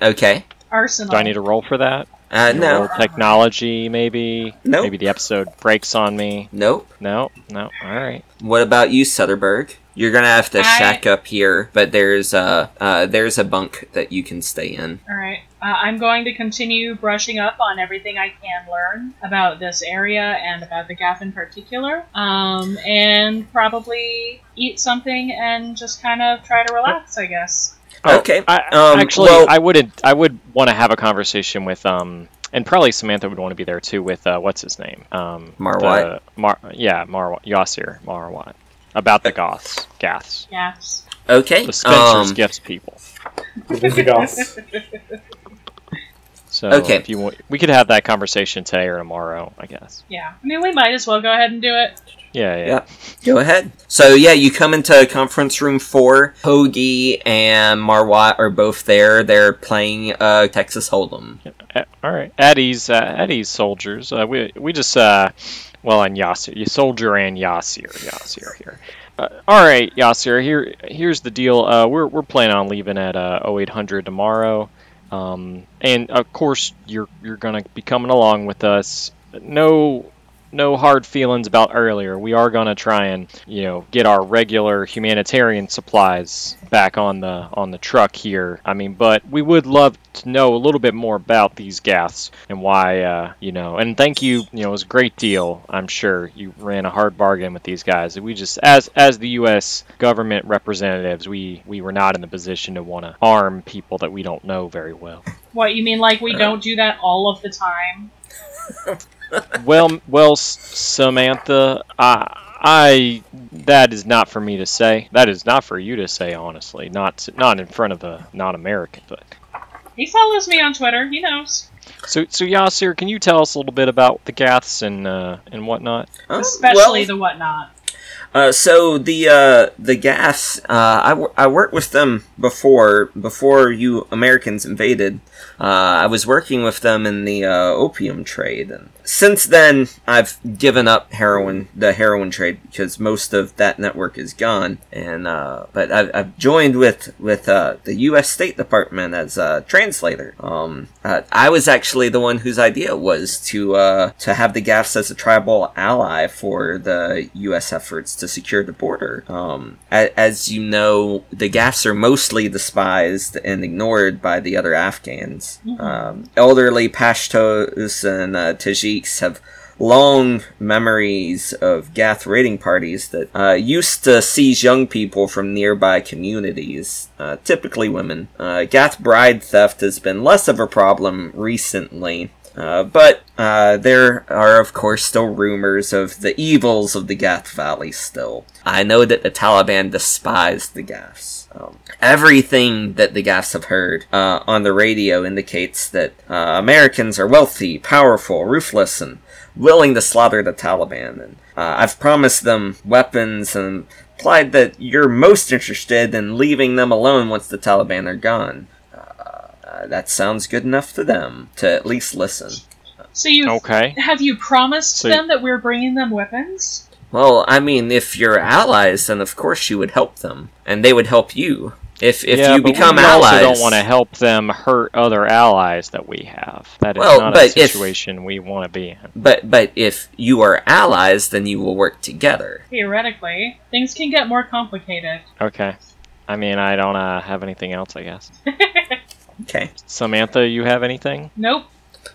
Okay. Arsenal. Do I need to roll for that? Uh, no. Technology, maybe. Nope. Maybe the episode breaks on me. Nope. No, no. All right. What about you, Sutterberg? You're gonna have to I- shack up here, but there's a uh, there's a bunk that you can stay in. All right. Uh, I'm going to continue brushing up on everything I can learn about this area and about the Gaff in particular, um, and probably eat something and just kind of try to relax, I guess. Okay, I, um, actually, well- I wouldn't. I would want to have a conversation with um, and probably Samantha would want to be there too with uh, what's his name? Um, Marwat? the- Mar, yeah, Marwat. Yasir Marwat. About the Goths, Gaths, Gaffs. Okay. the Spencer's um, Gifts people. Visigoths. So Okay. if you want, we could have that conversation today or tomorrow, I guess. Yeah. I mean, we might as well go ahead and do it. Yeah, yeah. Yeah. Go ahead. So yeah, you come into conference room four. Hoagie and Marwat are both there. They're playing uh, Texas Hold'em. Uh, all right, Eddie's uh, Eddie's soldiers. Uh, we we just uh, well, and Yasir, you soldier and Yasir, Yasir here. Uh, all right, Yasir. Here here's the deal. Uh, we're we're planning on leaving at uh, 0800 tomorrow, um, and of course you're you're gonna be coming along with us. No. No hard feelings about earlier. We are gonna try and, you know, get our regular humanitarian supplies back on the on the truck here. I mean, but we would love to know a little bit more about these gas and why, uh, you know. And thank you. You know, it was a great deal. I'm sure you ran a hard bargain with these guys. We just, as as the U.S. government representatives, we we were not in the position to want to arm people that we don't know very well. What, you mean like we don't do that all of the time? well, well, Samantha, I. I that is not for me to say. That is not for you to say, honestly. Not not in front of a non-American, but He follows me on Twitter. He knows. So, so Yasir, can you tell us a little bit about the Gaths and uh, and whatnot? Oh, Especially well, the whatnot. Uh, so the uh, the gas, uh, I, I worked with them before before you Americans invaded. Uh, I was working with them in the uh, opium trade, and since then I've given up heroin, the heroin trade, because most of that network is gone. And uh, but I've, I've joined with with uh, the U.S. State Department as a translator. Um, uh, I was actually the one whose idea was to uh, to have the GAFs as a tribal ally for the U.S. efforts to secure the border. Um, a- as you know, the GAFs are despised and ignored by the other Afghans. Um, elderly Pashtos and uh, Tajiks have long memories of Gath raiding parties that uh, used to seize young people from nearby communities, uh, typically women. Uh, Gath bride theft has been less of a problem recently. Uh, but uh, there are, of course, still rumors of the evils of the Gath Valley still. I know that the Taliban despise the Gaths. Um, everything that the Gaths have heard uh, on the radio indicates that uh, Americans are wealthy, powerful, ruthless, and willing to slaughter the Taliban. And uh, I've promised them weapons and implied that you're most interested in leaving them alone once the Taliban are gone. Uh, that sounds good enough to them to at least listen. So you Okay. have you promised So- them that we're bringing them weapons? Well, I mean, if you're allies, then of course you would help them, and they would help you. If if yeah, you but become we allies, also don't want to help them hurt other allies that we have. That is Well, not a but if- situation we want to be in. but but if you are allies, then you will work together. Theoretically, things can get more complicated. Okay. I mean, I don't uh, have anything else, I guess. Okay. Samantha, you have anything? Nope.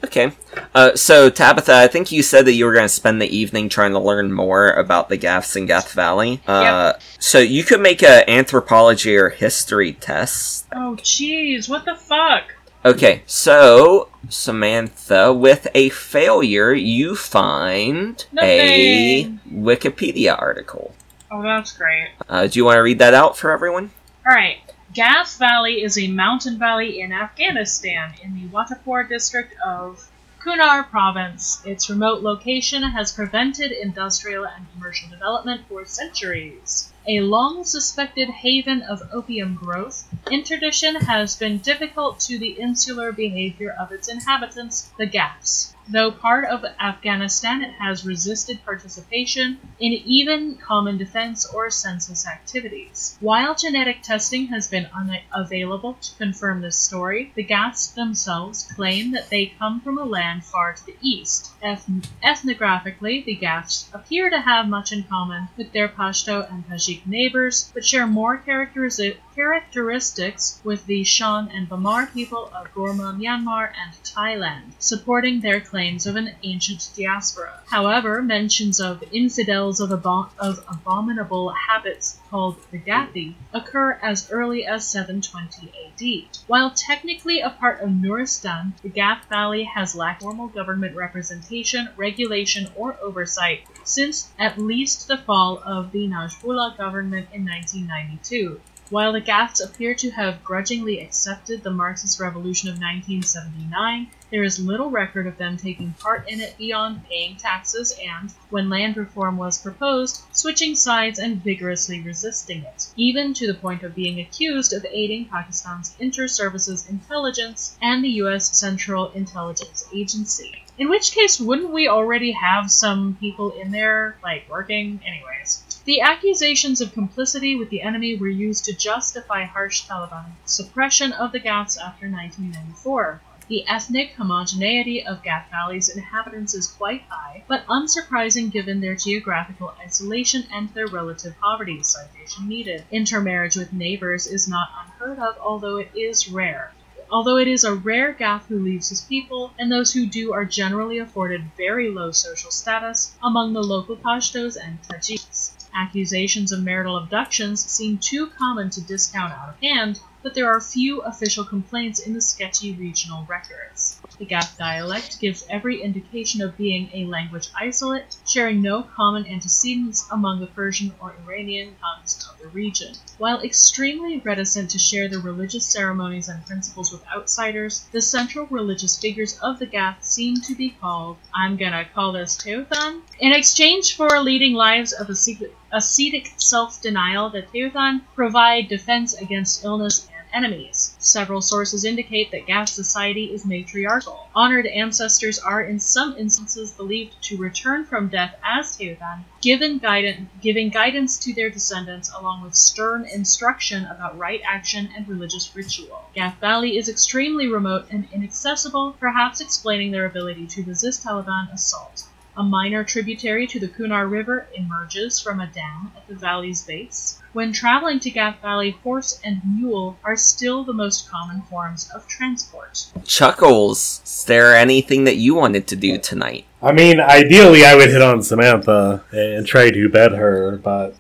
Okay. Uh, so Tabitha, I think you said that you were going to spend the evening trying to learn more about the Gaths in Gath Valley. Uh, So you could make an anthropology or history test. Oh, jeez, what the fuck? Okay, so Samantha, with a failure, you find a Wikipedia article. Oh, that's great. Uh, do you want to read that out for everyone? Alright. Gath Valley is a mountain valley in Afghanistan in the Watapur district of Kunar province. Its remote location has prevented industrial and commercial development for centuries. A long suspected haven of opium growth, interdiction has been difficult to the insular behavior of its inhabitants, the Gaths. Though part of Afghanistan, it has resisted participation in even common defense or census activities. While genetic testing has been unavailable to confirm this story, the Gaths themselves claim that they come from a land far to the east. Eth- ethnographically, the Gaths appear to have much in common with their Pashto and Tajik neighbors, but share more characteristi- characteristics with the Shan and Bamar people of Burma, Myanmar, and Thailand, supporting their claims of an ancient diaspora. However, mentions of infidels of, abo- of abominable habits called the Gathi occur as early as 720 AD. While technically a part of Nuristan, the Gath Valley has lacked formal government representation, regulation, or oversight since at least the fall of the Najibullah government in 1992. While the Gaths appear to have grudgingly accepted the Marxist Revolution of 1979, there is little record of them taking part in it beyond paying taxes and, when land reform was proposed, switching sides and vigorously resisting it, even to the point of being accused of aiding Pakistan's inter-services intelligence and the U.S. Central Intelligence Agency. In which case, wouldn't we already have some people in there, like, working? Anyways. The accusations of complicity with the enemy were used to justify harsh Taliban suppression of the Gaths after 1994. The ethnic homogeneity of Gath Valley's inhabitants is quite high, but unsurprising given their geographical isolation and their relative poverty. Citation needed. Intermarriage with neighbors is not unheard of, although it is rare. Although it is a rare Gath who leaves his people, and those who do are generally afforded very low social status among the local Pashtos and Tajiks. Accusations of marital abductions seem too common to discount out of hand, but there are few official complaints in the sketchy regional records. The Gath dialect gives every indication of being a language isolate, sharing no common antecedents among the Persian or Iranian tongues of the region. While extremely reticent to share the religious ceremonies and principles with outsiders, the central religious figures of the Gath seem to be called, I'm gonna call this Teuthan, in exchange for leading lives of ascetic ascetic self-denial, the Teuthan provide defense against illness enemies. Several sources indicate that Gath society is matriarchal. Honored ancestors are in some instances believed to return from death as Teuthan, given guidance, giving guidance to their descendants along with stern instruction about right action and religious ritual. Gath Valley is extremely remote and inaccessible, perhaps explaining their ability to resist Taliban assault. A minor tributary to the Kunar River emerges from a dam at the valley's base. When traveling to Gath Valley, horse and mule are still the most common forms of transport. Chuckles, is there anything that you wanted to do tonight? I mean, ideally, I would hit on Samantha and try to bet her, but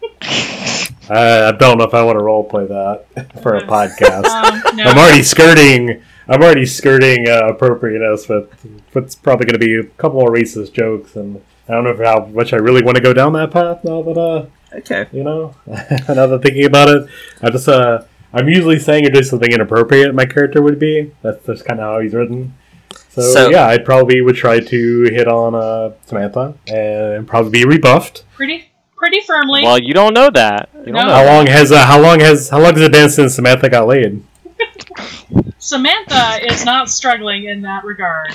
I don't know if I want to roleplay that for a podcast. Um, no. I'm already skirting. I'm already skirting uh, appropriateness with what's probably going to be a couple more racist jokes, and I don't know how much I really want to go down that path now that uh, Okay. you know, now that thinking about it, I just uh, I'm usually saying or doing something inappropriate. My character would be. That's just kind of how he's written. So, So- yeah, I probably would try to hit on uh, Samantha and probably be rebuffed. Pretty, pretty firmly. Well, you don't know that. You don't No. know. How long has uh, how long has how long has it been since Samantha got laid? Samantha is not struggling in that regard.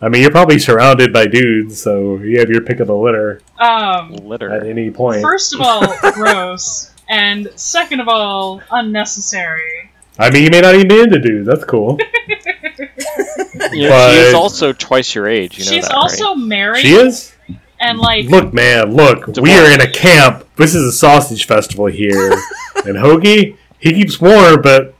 I mean, you're probably surrounded by dudes, so you have your pick of the litter Um, at any point. first of all, gross, and second of all, unnecessary. I mean, you may not even be into dudes. That's cool. Yeah, But- she is also twice your age. You know She's that, also married, she is. and like, Look, man, look. We are in a camp. This is a sausage festival here, and Hoagie, he keeps warm, but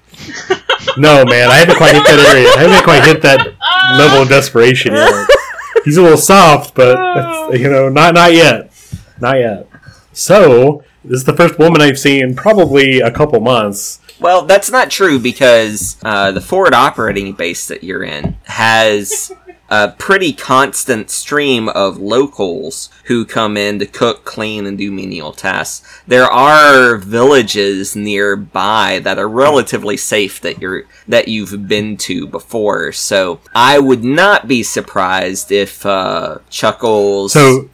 no, man, I haven't quite hit that area. I haven't quite hit that level of desperation yet. He's a little soft, but you know, not not yet, not yet. So this is the first woman I've seen in probably a couple months. Well, that's not true because uh, the forward operating base that you're in has a pretty constant stream of locals who come in to cook, clean, and do menial tasks. There are villages nearby that are relatively safe that you're that you've been to before. So I would not be surprised if uh, Chuckles. So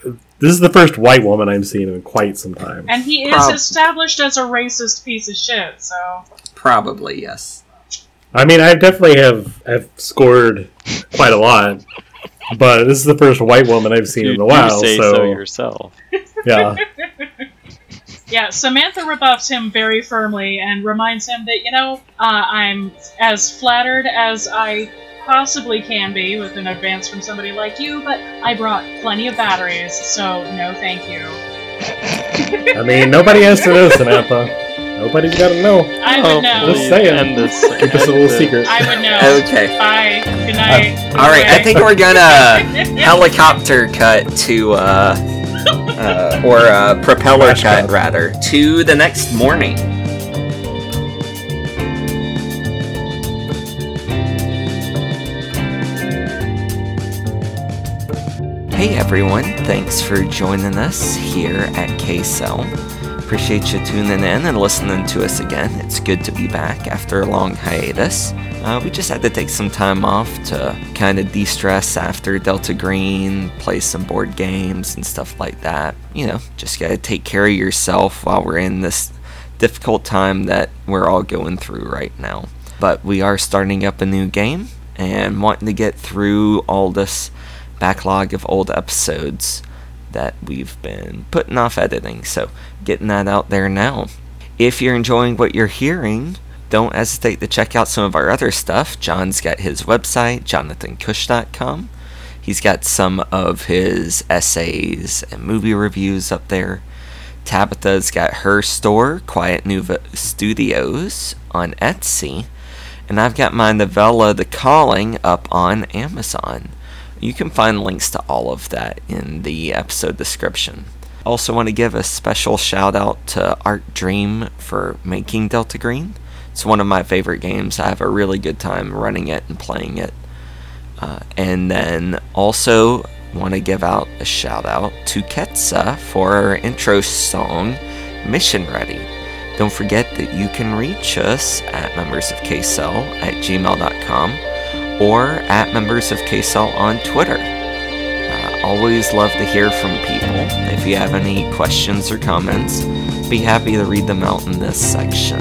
this is the first white woman I'm seeing in quite some time. And he is Prob- established as a racist piece of shit, so. probably yes. I mean, I definitely have have scored quite a lot, but this is the first white woman I've seen You in a do while. say so, so yourself. yeah, Yeah, Samantha rebuffs him very firmly and reminds him that, you know, uh, I'm as flattered as I possibly can be with an advance from somebody like you, but I brought plenty of batteries, so no thank you. I mean, nobody has to know, Samantha. Nobody's got to know. I Oh, would know. Just please saying. end this. Keep this a little this. secret. I would know. Okay. Bye. Good night. All right, I think we're gonna helicopter cut to, uh, uh, or uh, propeller Flash cut cut. rather, to the next morning. Hey everyone, thanks for joining us here at KCell. Appreciate you tuning in and listening to us again. It's good to be back after a long hiatus. Uh, we just had to take some time off to kind of de stress after Delta Green, play some board games and stuff like that. You know, just gotta take care of yourself while we're in this difficult time that we're all going through right now. But we are starting up a new game and wanting to get through all this backlog of old episodes that we've been putting off editing. So, getting that out there now. If you're enjoying what you're hearing, don't hesitate to check out some of our other stuff. John's got his website, jonathankush.com. He's got some of his essays and movie reviews up there. Tabitha's got her store, Quiet Nuva Studios, on Etsy. And I've got my novella, The Calling, up on Amazon. You can find links to all of that in the episode description. Also, want to give a special shout out to Arc Dream for making Delta Green. It's one of my favorite games. I have a really good time running it and playing it. Uh, and then also want to give out a shout out to Ketsa for our intro song, Mission Ready. Don't forget that you can reach us at members of KCell at gmail.com or at members of KCell on Twitter. Uh, always love to hear from people. If you have any questions or comments, be happy to read them out in this section.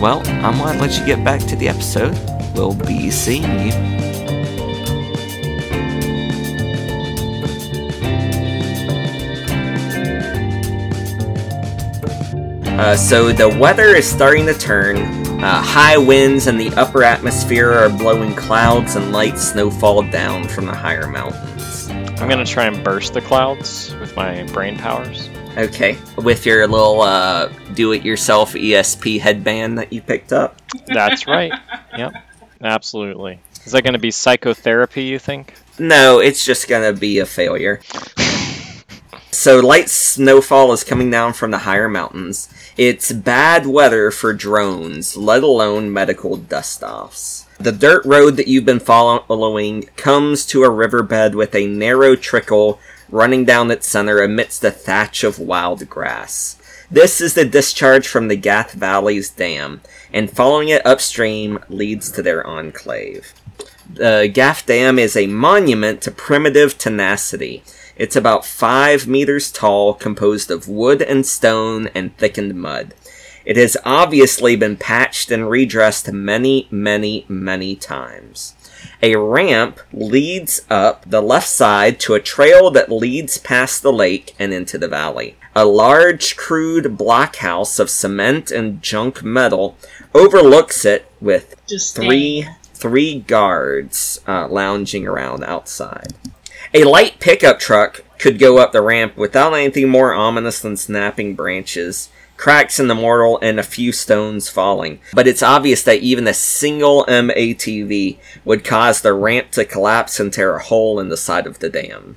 Well, I'm going to let you get back to the episode. We'll be seeing you. Uh, so the weather is starting to turn. Uh, high winds in the upper atmosphere are blowing clouds and light snowfall down from the higher mountains. I'm gonna try and burst the clouds with my brain powers. Okay, with your little uh, do-it-yourself ESP headband that you picked up. That's right. Yep. Absolutely. Is that gonna be psychotherapy? You think? No, it's just gonna be a failure. So light snowfall is coming down from the higher mountains. It's bad weather for drones, let alone medical dust-offs. The dirt road that you've been following comes to a riverbed with a narrow trickle running down its center amidst a thatch of wild grass. This is the discharge from the Gath Valley's dam, and following it upstream leads to their enclave. The Gath Dam is a monument to primitive tenacity. It's about 5 meters tall, composed of wood and stone and thickened mud. It has obviously been patched and redressed many, many, many times. A ramp leads up the left side to a trail that leads past the lake and into the valley. A large, crude blockhouse of cement and junk metal overlooks it with Just three three guards uh, lounging around outside. A light pickup truck could go up the ramp without anything more ominous than snapping branches, cracks in the mortar, and a few stones falling. But it's obvious that even a single MATV would cause the ramp to collapse and tear a hole in the side of the dam.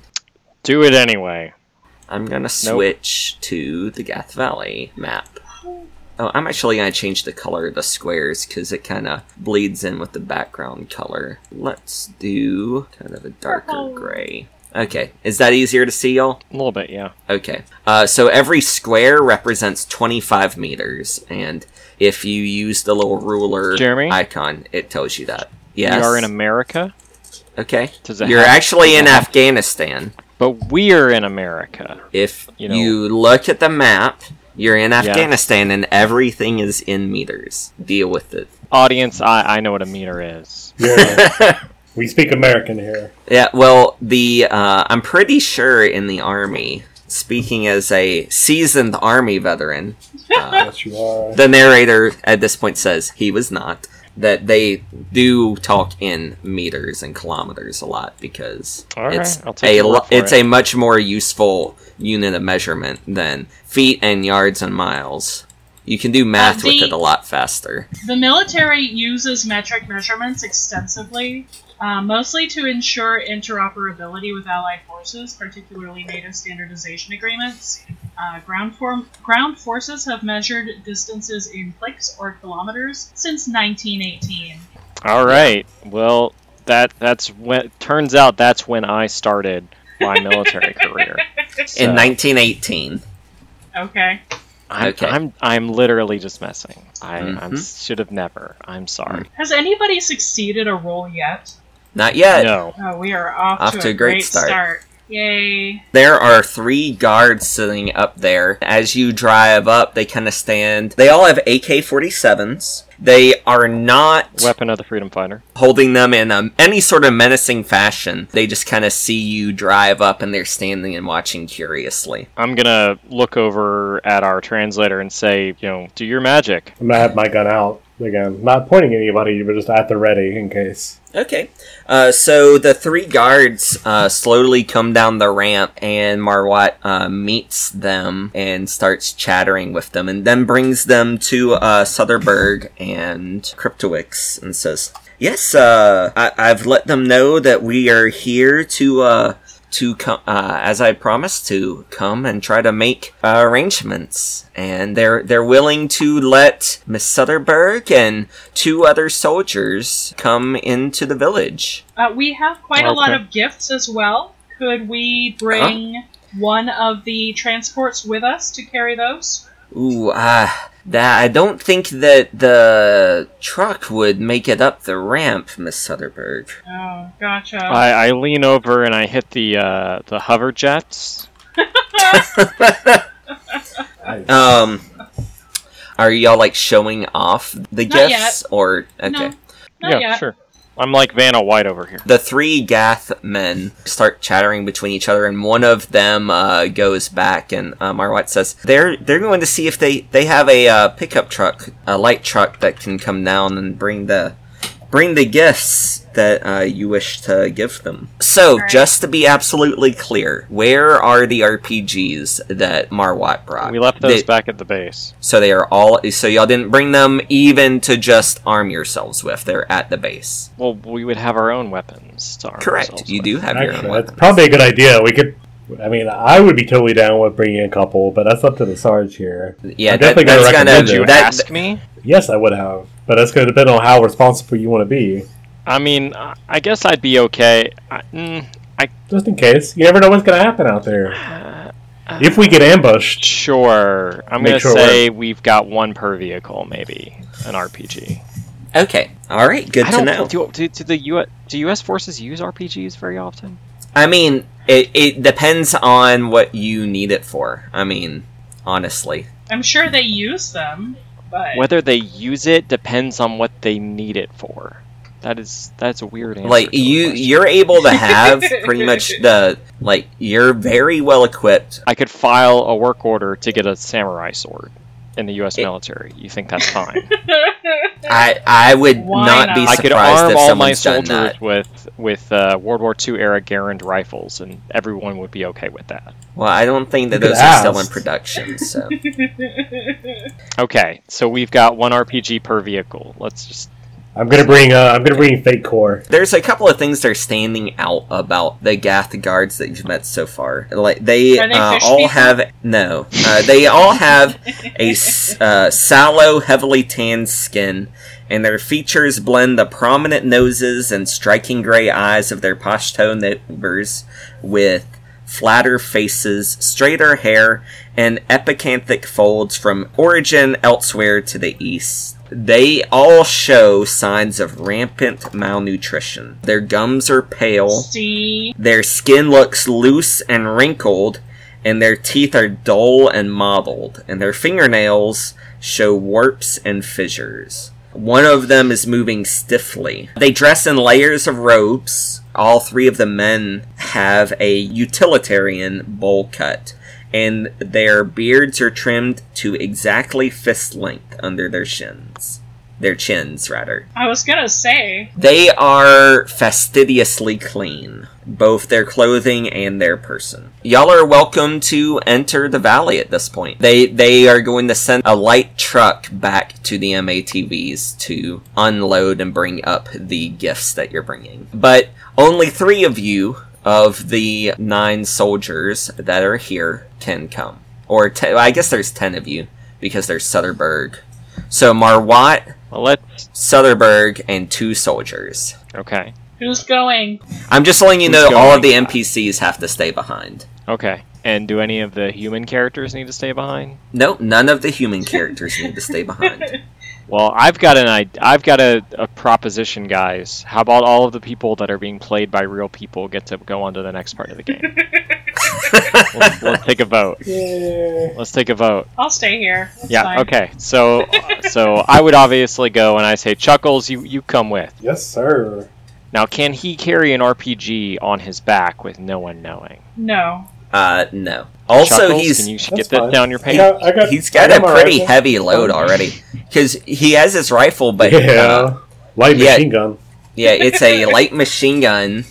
Do it anyway. I'm gonna switch to the Gath Valley map. Oh, I'm actually going to change the color of the squares because it kind of bleeds in with the background color. Let's do kind of a darker gray. Okay, is that easier to see, y'all? A little bit, yeah. Okay. Uh, so every square represents 25 meters, and if you use the little ruler Jeremy? icon, it tells you that. Yes. We are in America, Okay. Does it You're have- actually does in it have- Afghanistan. but we're in America. If You know. you, look at the map, you're in Afghanistan, and everything is in meters. Deal with it. Audience, I, I know what a meter is. Yeah. we speak American here. Yeah, well, the uh, I'm pretty sure in the army, speaking as a seasoned army veteran, uh, Yes, you are. the narrator at this point says he was not. That they do talk in meters and kilometers a lot because All right, it's I'll a lo- it's it. a much more useful unit of measurement than feet and yards and miles. You can do uh, math with the- it a lot faster. The military uses metric measurements extensively, uh, mostly to ensure interoperability with allied forces, particularly NATO standardization agreements. Uh, ground, form- ground forces have measured distances in clicks or kilometers since 1918. All right. Well, that that's when turns out that's when I started my military career. So, In 1918, Okay. I'm, Okay. I'm I'm literally just messing. I I'm, Mhm. should have never. I'm sorry. Has anybody succeeded a role yet? Not yet. No. Oh, we are off, Off to, to a a great great start. start. Yay. There are three guards sitting up there. As you drive up, they kind of stand. They all have AK 47s. They are not Weapon of the freedom fighter. holding them in um, any sort of menacing fashion. They just kind of see you drive up and they're standing and watching curiously. I'm gonna look over at our translator and say, you know, do your magic. I'm gonna have my gun out again. Not pointing at anybody, but just at the ready in case. Okay. Uh, so the three guards uh, slowly come down the ramp, and Marwat uh, meets them and starts chattering with them, and then brings them to uh, Soderberg and Cryptowix and says, "Yes, uh, I- I've let them know that we are here to." To come, uh, as I promised to come and try to make uh, arrangements, and they're they're willing to let Miss Sutterberg and two other soldiers come into the village. Uh, we have quite a lot of gifts as well. Could we bring one of the transports with us to carry those? Ooh, ah, that I don't think that the truck would make it up the ramp, Miss Sutterberg. Oh, gotcha. I, I lean over and I hit the uh, the hover jets. Um, are y'all like showing off the Not gifts, or okay? No, not yeah, yet. sure. I'm like Vanna White over here. The three Gath men start chattering between each other, and one of them uh, goes back, and uh, Marwat says they're they're going to see if they they have a uh, pickup truck, a light truck that can come down and bring the bring the gifts that uh, you wish to give them. So, Alright. just to be absolutely clear, where are the RPGs that Marwat brought? We left those They- back at the base. So they are all. So y'all didn't bring them even to just arm yourselves with. They're at the base. Well, we would have our own weapons to arm Correct. ourselves You with. do have your Actually, own that's weapons. probably a good idea. We could. I mean, I would be totally down with bringing a couple, but that's up to the Sarge here. Yeah, I'm that, definitely gonna that's gonna recommend Did you it. that, ask me? Yes, I would have, but that's going to depend on how responsible you want to be. I mean, I I guess I'd be okay. I, mm, Just in case, you never know what's going to happen out there. uh, If we get ambushed, Sure. I'm gonna sure say we've got one per vehicle, maybe an RPG. Okay. All right. Good I to don't know. Do, do, do the U do U.S. forces use RPGs very often? I mean, it, it depends on what you need it for. I mean, honestly. I'm sure they use them, but Whether they use it depends on what they need it for. That is that's a weird answer. Like you, you're able to have pretty much the like you're very well equipped. I could file a work order to get a samurai sword in the U.S. It- military. You think that's fine? I I would Why not be not? I could arm if all my soldiers with with uh, World War II era Garand rifles, and everyone would be okay with that. Well, I don't think that You could those are still in production. So Okay, so we've got one RPG per vehicle. Let's just I'm gonna bring. Uh, I'm gonna bring fake core. There's a couple of things that are standing out about the Gath guards that you've met so far. Like they, they uh, all people? have no. Uh, they all have a uh, sallow, heavily tanned skin, and their features blend the prominent noses and striking gray eyes of their Pashto neighbors with flatter faces, straighter hair, and epicanthic folds from origin elsewhere to the east. They all show signs of rampant malnutrition. Their gums are pale, See, their skin looks loose and wrinkled, and their teeth are dull and mottled, and their fingernails show warps and fissures. One of them is moving stiffly. They dress in layers of robes. All three of the men have a utilitarian bowl cut, and their beards are trimmed to exactly fist length under their shins. Their chins, rather. I was gonna say, They are fastidiously clean, both their clothing and their person. Y'all are welcome to enter the valley at this point. They they are going to send a light truck back to the MATVs to unload and bring up the gifts that you're bringing. But only three of you of the nine soldiers that are here can come. Or te- I guess there's ten of you because there's Sutterberg. So Marwat, Well, let's. Sutherberg, and two soldiers. Okay. who's going? I'm just letting you Who's know all of the? NPCs have to stay behind. Okay. And do any of the human characters need to stay behind? No, none of the human characters need to stay behind. Well, I've got an I I've got a, a proposition, guys. How about all of the people that are being played by real people get to go on to the next part of the game? let's, let's take a vote. Yeah. Let's take a vote. I'll stay here. That's yeah. fine. Okay. So so I would obviously go, and I say Chuckles, you you come with. Yes, sir. Now, can he carry an RPG on his back with no one knowing? No. uh, no. Also, Chuckles, he's can you That's get that fine. down your I pants? got, I got, he's I got a pretty rifle. heavy load already because he has his rifle, but yeah, uh, light yeah. machine gun. yeah, it's a light machine gun.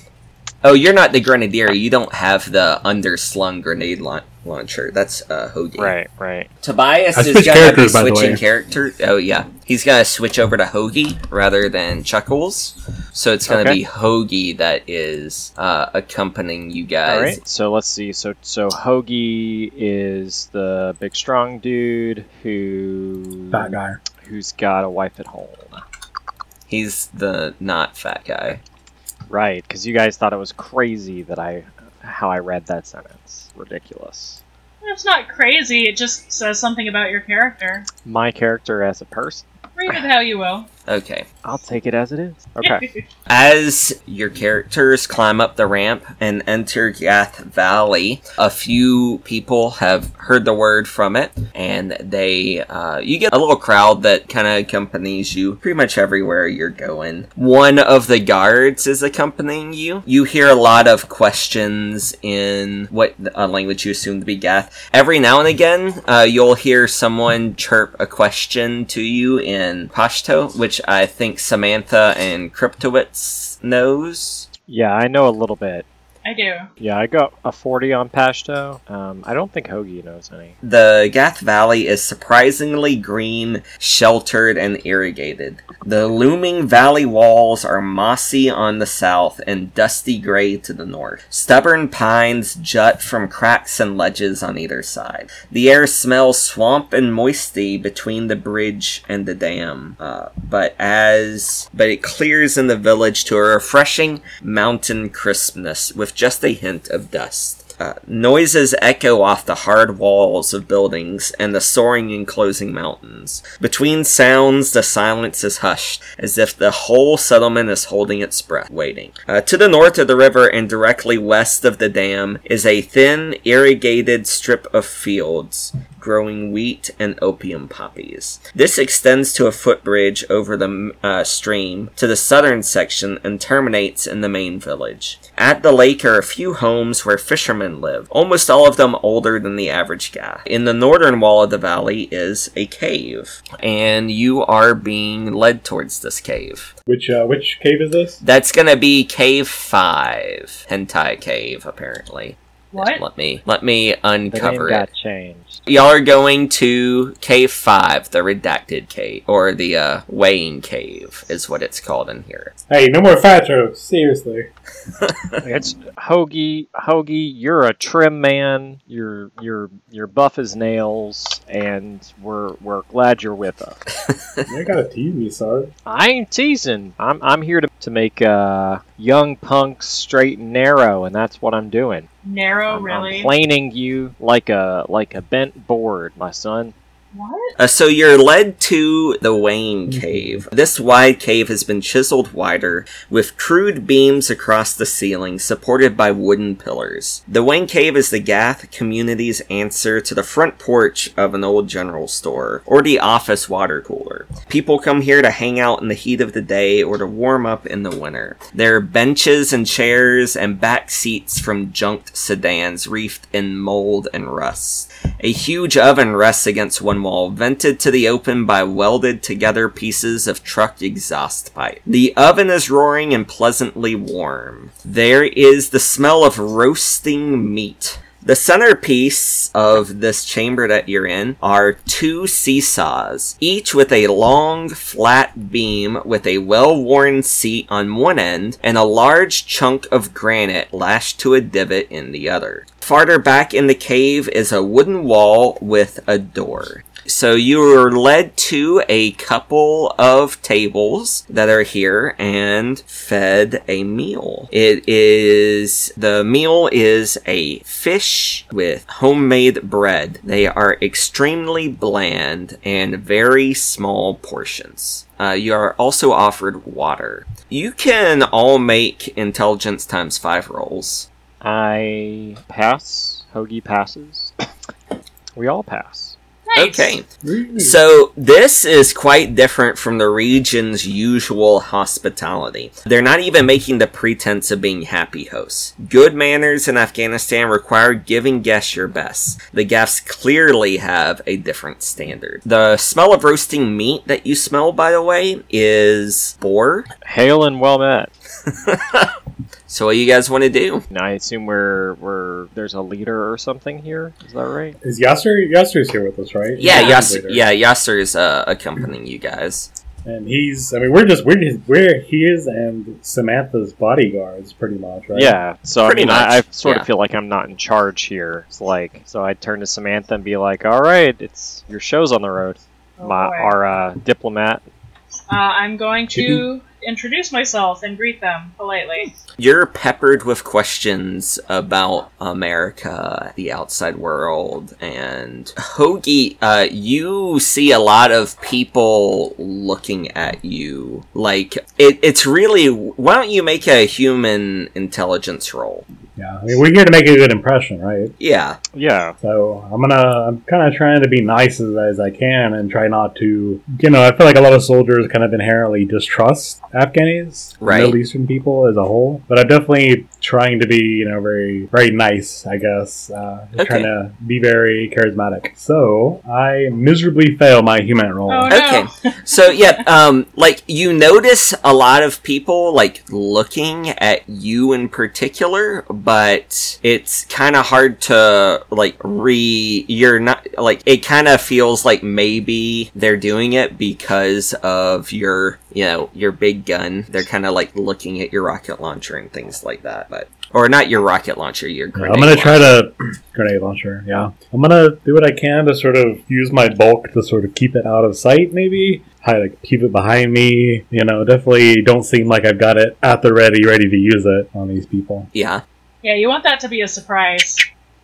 Oh, you're not the grenadier. You don't have the underslung grenade laun- launcher. That's uh, Hoagie. Right. Right. Tobias I is gonna be characters, by the switching character. Oh yeah, he's gonna switch over to Hoagie rather than Chuckles. So it's gonna Okay. be Hoagie that is uh, accompanying you guys. All right. So let's see. So so Hoagie is the big strong dude who Fat guy. who's got a wife at home. He's the not fat guy. Right, because you guys thought it was crazy that I how I read that sentence. Ridiculous. It's not crazy. It just says something about your character. My character as a person. Read it how you will. Okay. I'll take it as it is. Okay. As your characters climb up the ramp and enter Gath Valley, a few people have heard the word from it, and they uh, you get a little crowd that kind of accompanies you pretty much everywhere you're going. One of the guards is accompanying you. You hear a lot of questions in what uh, language you assume to be Gath. Every now and again, uh, you'll hear someone chirp a question to you in Pashto, which I think Samantha and Kryptowitz knows. Yeah, I know a little bit. I do. Yeah, I got a 40 on Pashto. Um, I don't think Hoagie knows any. The Gath Valley is surprisingly green, sheltered, and irrigated. The looming valley walls are mossy on the south and dusty gray to the north. Stubborn pines jut from cracks and ledges on either side. The air smells swamp and moisty between the bridge and the dam, uh, but as but it clears in the village to a refreshing mountain crispness with just a hint of dust. Uh, noises echo off the hard walls of buildings and the soaring enclosing mountains. Between sounds, the silence is hushed, as if the whole settlement is holding its breath, waiting. Uh, to the north of the river and directly west of the dam is a thin, irrigated strip of fields growing wheat and opium poppies. This extends to a footbridge over the uh, stream to the southern section and terminates in the main village. At the lake are a few homes where fishermen live, almost all of them older than the average guy. In the northern wall of the valley is a cave, and you are being led towards this cave. Which uh, which cave is this? That's gonna be Cave 5. Hentai Cave, apparently. What? Let me let me The name uncover got it. changed. Y'all are going to cave five, the redacted cave, or the uh, weighing cave, is what it's called in here. Hey, no more fat jokes. Seriously. It's Hoagie. Hoagie, you're a trim man. You're you're you're buff as nails, and we're we're glad you're with us. You ain't gotta tease me, Sarge. I ain't teasing. I'm I'm here to to make uh, young punks straight and narrow, and that's what I'm doing. Narrow, I'm, really? I'm planing you like a like a bent board, my son. What? Uh, so you're led to the Weighing Cave. This wide cave has been chiseled wider, with crude beams across the ceiling, supported by wooden pillars. The Weighing Cave is the Gath community's answer to the front porch of an old general store, or the office water cooler. People come here to hang out in the heat of the day or to warm up in the winter. There are benches and chairs and back seats from junked sedans reefed in mold and rust. A huge oven rests against one wall, vented to the open by welded together pieces of truck exhaust pipe. The oven is roaring and pleasantly warm. There is the smell of roasting meat. The centerpiece of this chamber that you're in are two seesaws, each with a long, flat beam with a well worn seat on one end and a large chunk of granite lashed to a divot in the other. Farther back in the cave is a wooden wall with a door. So you are led to a couple of tables that are here and fed a meal. It is the meal is a fish with homemade bread. They are extremely bland and very small portions. Uh, you are also offered water. You can all make intelligence times five rolls. I pass. Hoagie passes. we all pass. Nice. Okay. So this is quite different from the region's usual hospitality. They're not even making the pretense of being happy hosts. Good manners in Afghanistan require giving guests your best. The guests clearly have a different standard. The smell of roasting meat that you smell, by the way, is boar. Hail and well met. So what you guys want to do? Now I assume we're we're there's a leader or something here. Is that right? Is Yasser Yasser's here with us, right? Yeah, He's Yasser, leader. yeah, Yasser's uh, accompanying you guys. And he's I mean we're just we're just, we're he is and Samantha's bodyguards pretty much, right? Yeah. So Pretty I mean, I, I sort yeah. of feel like I'm not in charge here. It's like so I turn to Samantha and be like, "All right, it's your show's on the road." Oh, My boy. our uh, diplomat. Uh, I'm going to introduce myself and greet them politely. You're peppered with questions about America, the outside world, and Hoagie, uh, you see a lot of people looking at you. Like, it, it's really. Why don't you make a human intelligence roll? Yeah. I mean we're here to make a good impression, right? Yeah. Yeah. So I'm gonna I'm kinda trying to be nice as, as I can and try not to you know, I feel like a lot of soldiers kind of inherently distrust Afghanis, Right. Middle Eastern people as a whole. But I'm definitely trying to be, you know, very very nice, I guess. Uh Okay. trying to be very charismatic. So I miserably fail my HUMINT roll. Oh no! Okay. So yeah, um, like you notice a lot of people like looking at you in particular, but it's kind of hard to like re. You're not like it. Kind of feels like maybe they're doing it because of your, you know, your big gun. They're kind of like looking at your rocket launcher and things like that, but or not your rocket launcher, your Yeah. I'm gonna try to grenade launcher. Yeah, I'm gonna do what I can to sort of use my bulk to sort of keep it out of sight. Maybe I like keep it behind me. You know, definitely don't seem like I've got it at the ready, ready to use it on these people. Yeah. Yeah, you want that to be a surprise.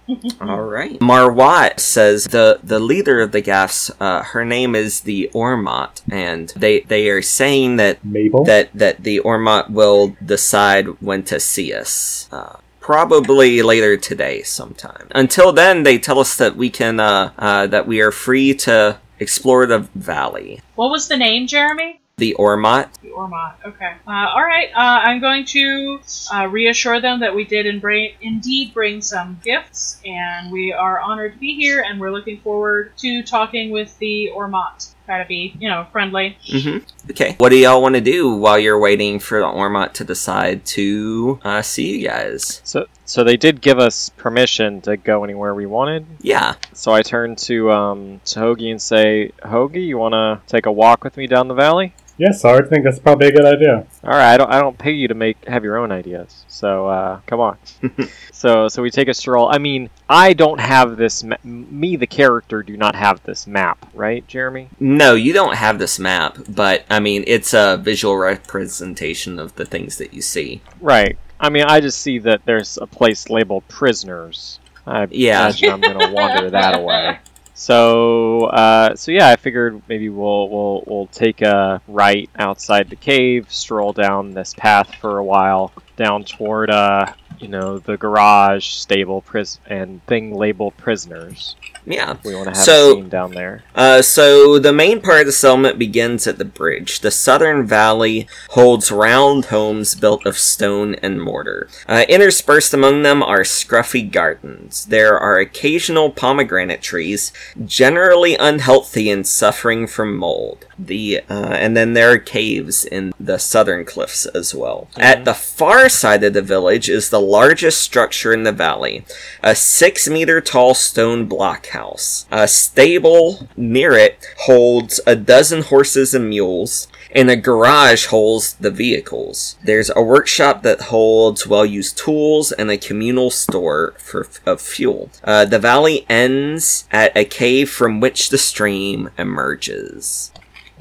All right. Marwat says the the leader of the Gaths. Uh, her name is the Ormot, and they they are saying that Mabel. that that the Ormot will decide when to see us. Uh, probably later today, sometime. Until then, they tell us that we can uh, uh, that we are free to explore the valley. What was the name, Jeremy? The Ormot. The Ormot. Okay. Uh, all right. Uh, I'm going to uh, reassure them that we did in bra- indeed bring some gifts, and we are honored to be here, and we're looking forward to talking with the Ormot. Try to be, you know, friendly. hmm Okay. What do y'all want to do while you're waiting for the Ormot to decide to uh, see you guys? So, so they did give us permission to go anywhere we wanted. Yeah. So I turned to um to Hoagie and say, Hoagie, you want to take a walk with me down the valley? Yes, I think that's probably a good idea. All right, I don't I don't pay you to make have your own ideas. So uh, come on. so so we take a stroll. I mean, I don't have this. Ma- me, the character, do not have this map, right, Jeremy? No, you don't have this map, but I mean, it's a visual representation of the things that you see. Right. I mean, I just see that there's a place labeled prisoners. I Yeah. imagine I'm gonna wander that away. So, uh, so yeah, I figured maybe we'll we'll we'll take a right outside the cave, stroll down this path for a while, down toward uh, you know, the garage, stable, pris- and thing labeled prisoners. Yeah. We want to have So- a scene down there. Uh, so the main part of the settlement begins at the bridge. The southern valley holds round homes built of stone and mortar. Uh, interspersed among them are scruffy gardens. There are occasional pomegranate trees, generally unhealthy and suffering from mold. The uh, and then there are caves in the southern cliffs as well. At the far side of the village is the largest structure in the valley, a six meter tall stone blockhouse. A stable near it holds a dozen horses and mules, and a garage holds the vehicles. There's a workshop that holds well used tools and a communal store for of fuel. Uh, the valley ends at a cave from which the stream emerges.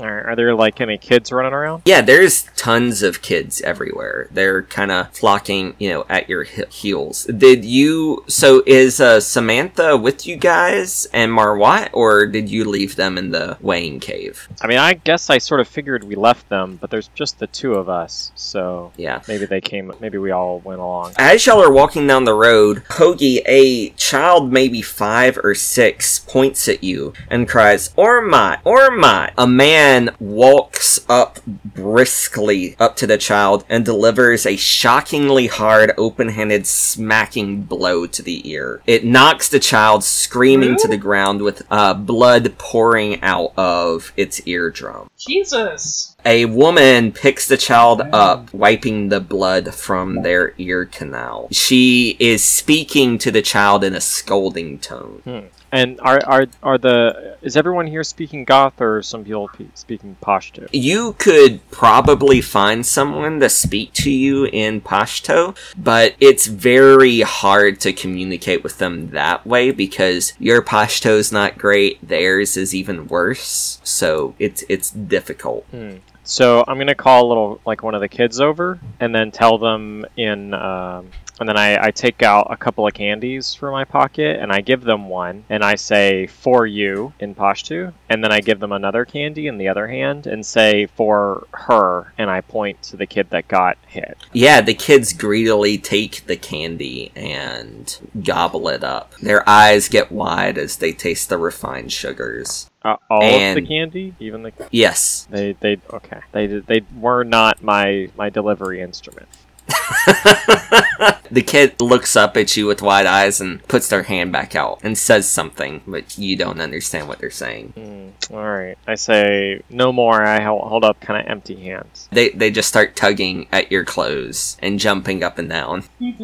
Right, are there like any kids running around? Yeah, there's tons of kids everywhere. They're kind of flocking, you know, at your he- heels. Did you? So is uh, Samantha with you guys and Marwat, or did you leave them in the weighing cave? I mean, I guess I sort of figured we left them, but there's just the two of us, so Yeah. maybe they came. Maybe we all went along. As y'all are walking down the road, Hoagie, a child maybe five or six, points at you and cries, Ormot, Ormot! A man walks up briskly up to the child and delivers a shockingly hard, open-handed, smacking blow to the ear. It knocks the child screaming to the ground with uh, blood pouring out of its eardrum. Jesus. A woman picks the child up, wiping the blood from their ear canal. She is speaking to the child in a scolding tone. And are are are the is everyone here speaking Gath or some people speaking Pashto? You could probably find someone to speak to you in Pashto, but it's very hard to communicate with them that way because your Pashto's not great, theirs is even worse. So it's it's difficult. So I'm gonna call a little like one of the kids over and then tell them in. Um, and then I, I take out a couple of candies from my pocket and I give them one and I say for you in Pashtu and then I give them another candy in the other hand and say for her and I point to the kid that got hit. Yeah, the kids greedily take the candy and gobble it up. Their eyes get wide as they taste the refined sugars. Uh, all of the candy, even the Yes. they they okay they they were not my my delivery instrument. the kid looks up at you with wide eyes and puts their hand back out and says something, but you don't understand what they're saying. Hmm, all right, I say no more. I hold up kind of empty hands. They, they just start tugging at your clothes and jumping up and down.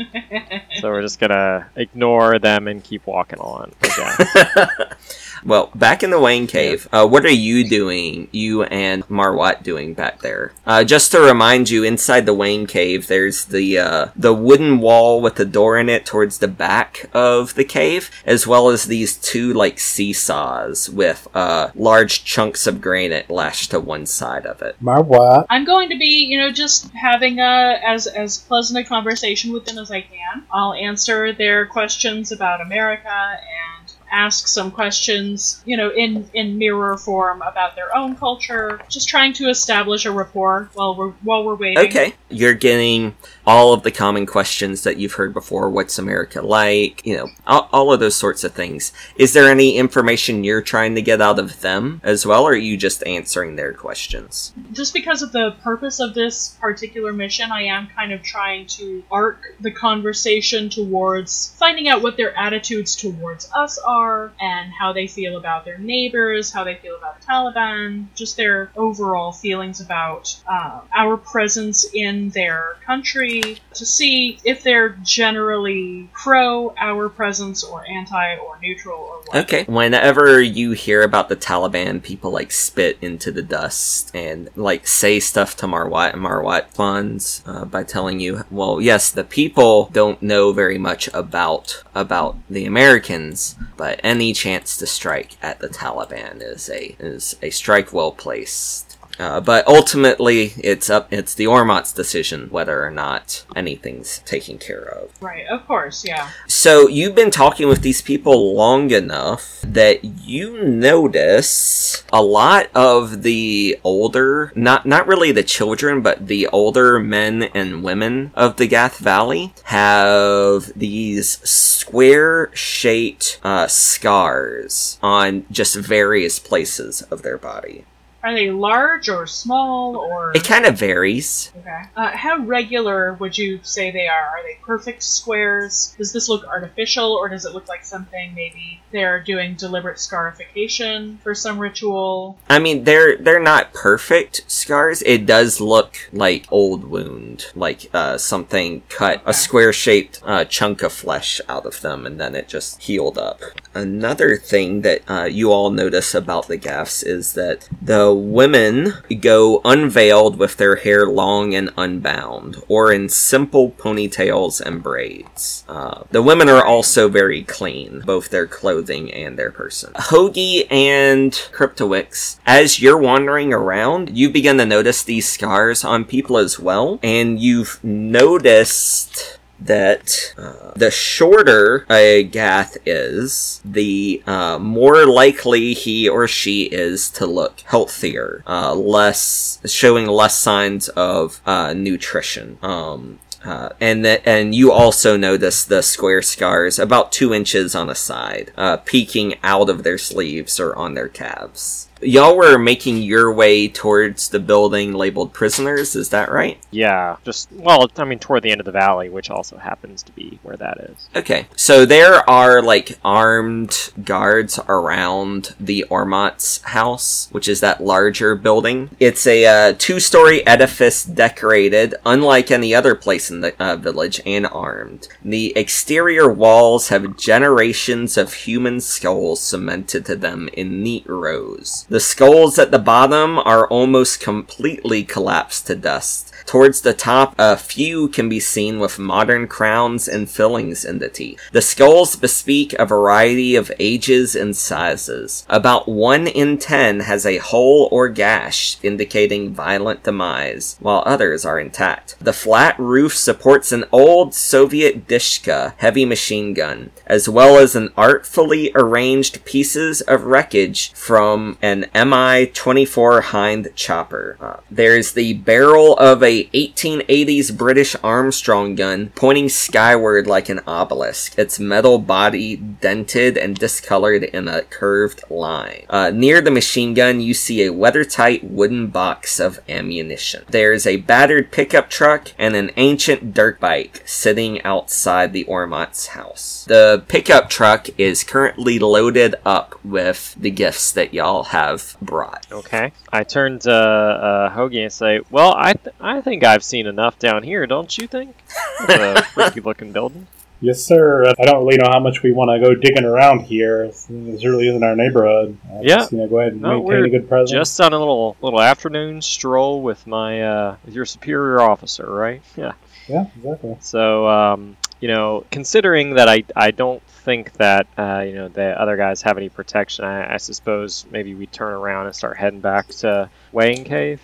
So we're just gonna ignore them and keep walking on. Well, back in the Weighing Cave, uh, what are you doing, you and Marwat doing back there? Uh, just to remind you, inside the Weighing Cave, there's the uh, the wooden wall with the door in it towards the back of the cave, as well as these two like seesaws with uh, large chunks of granite lashed to one side of it. My what? I'm going to be, you know, just having a as as pleasant a conversation with them as I can. I'll answer their questions about America and ask some questions, you know, in in mirror form about their own culture. Just trying to establish a rapport while we're while we're waiting. Okay, you're getting all of the common questions that you've heard before. What's America like? You know, all, all of those sorts of things. Is there any information you're trying to get out of them as well, or are you just answering their questions? just because of the purpose of this particular mission, I am kind of trying to arc the conversation towards finding out what their attitudes towards us are, and how they feel about their neighbors, how they feel about the Taliban, just their overall feelings about uh, our presence in their country, to see if they're generally pro our presence or anti or neutral or what. Okay. Whenever you hear about the Taliban, people like spit into the dust and like say stuff to Marwat and Marwat funds uh, by telling you, well, yes, the people don't know very much about about the Americans, but any chance to strike at the Taliban is a is a strike well placed. Uh, but ultimately, it's up. It's the Ormot's decision whether or not anything's taken care of. Right, of course, yeah. So you've been talking with these people long enough that you notice a lot of the older, not not really the children, but the older men and women of the Gath Valley have these square-shaped uh, scars on just various places of their body. Are they large or small or? It kind of varies. Okay. Uh, how regular would you say they are? Are they perfect squares? Does this look artificial, or does it look like something maybe they're doing deliberate scarification for some ritual? I mean, they're they're not perfect scars. It does look like old wound, like uh, something cut a square shaped uh, chunk of flesh out of them, and then it just healed up. Another thing that uh, you all notice about the Gaths is that the women go unveiled with their hair long and unbound, or in simple ponytails and braids. Uh, the women are also very clean, both their clothing and their person. Hoagie and Cryptowix, as you're wandering around, you begin to notice these scars on people as well, and you've noticed that uh, the shorter a Gath is, the uh, more likely he or she is to look healthier, uh, less showing less signs of uh, nutrition. Um, uh, and that, and you also notice the square scars about two inches on a side, uh, peeking out of their sleeves or on their calves. Y'all were making your way towards the building labeled prisoners, is that right? Yeah, just well, I mean, toward the end of the valley, which also happens to be where that is. Okay, so there are like armed guards around the Ormot's house, which is that larger building. It's a uh, two story edifice decorated, unlike any other place in the uh, village, and armed. The exterior walls have generations of human skulls cemented to them in neat rows. The skulls at the bottom are almost completely collapsed to dust. Towards the top, a few can be seen with modern crowns and fillings in the teeth. The skulls bespeak a variety of ages and sizes. About 1 in 10 has a hole or gash indicating violent demise, while others are intact. The flat roof supports an old Soviet Dishka heavy machine gun, as well as an artfully arranged pieces of wreckage from an Mi-24 Hind chopper. Uh, there's the barrel of a 1880s British Armstrong gun pointing skyward like an obelisk, its metal body dented and discolored in a curved line. Uh, near the machine gun, you see a weather-tight wooden box of ammunition. There's a battered pickup truck and an ancient dirt bike sitting outside the Ormot's house. The pickup truck is currently loaded up with the gifts that y'all have brought. Okay. I turned to uh, Hoagie and say, "Well, I th- I think I've seen enough down here, don't you think?" It's a freaky looking building. Yes, sir. I don't really know how much we want to go digging around here. This really isn't our neighborhood. I Yeah. Just, you know, go ahead and No, maintain a good presence. Just on a little little afternoon stroll with my uh, with your superior officer, right? Yeah. Yeah, exactly. So, um, you know, considering that I, I don't think that, uh, you know, the other guys have any protection, I, I suppose maybe we turn around and start heading back to Weighing Cave.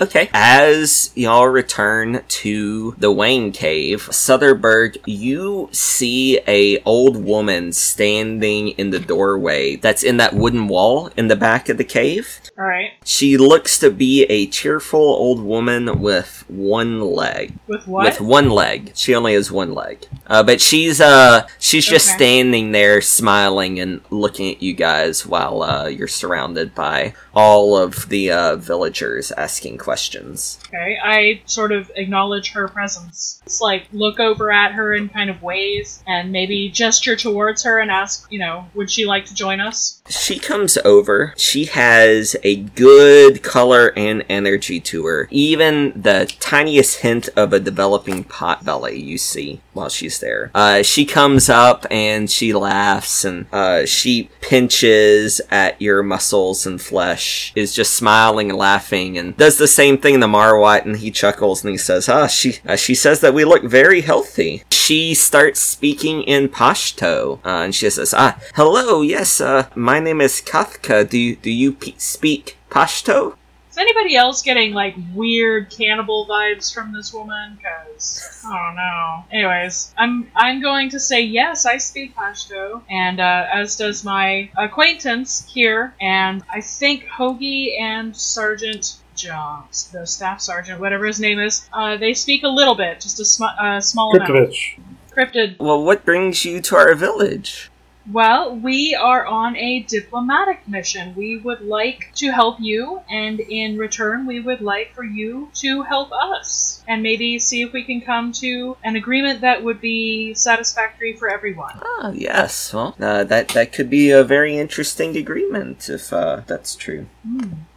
Okay. As y'all return to the Weighing Cave, Sutherberg, you see a old woman standing in the doorway that's in that wooden wall in the back of the cave. Alright. She looks to be a cheerful old woman with one leg. With what? With one leg. She only has one leg. Uh, but she's uh she's just Okay. standing there smiling and looking at you guys while uh, you're surrounded by all of the uh, village villagers asking questions. Okay, I sort of acknowledge her presence. It's like look over at her in kind of ways and maybe gesture towards her and ask, you know, would she like to join us? She comes over. She has a good color and energy to her. Even the tiniest hint of a developing pot belly you see while she's there. Uh, she comes up and she laughs and uh, she pinches at your muscles and flesh, is just smiling and laughing, and does the same thing to Marwat, and he chuckles and he says, "Ah, she uh, she says that we look very healthy." She starts speaking in Pashto, uh, and she says, "Ah, hello, yes, uh, my name is Kathka. Do you, do you pe- speak Pashto?" Is anybody else getting like weird cannibal vibes from this woman? Cause oh no. Anyways, I'm I'm going to say yes. I speak Pashto, and uh, as does my acquaintance here, and I think Hoagie and Sergeant Jones, the staff sergeant, whatever his name is, uh, they speak a little bit, just a sm- uh, small amount. Kryptovich. Cryptid. Well, what brings you to our village? Well, we are on a diplomatic mission. We would like to help you, and in return, we would like for you to help us. And maybe see if we can come to an agreement that would be satisfactory for everyone. Ah, yes. Well, uh, that that could be a very interesting agreement if uh, that's true.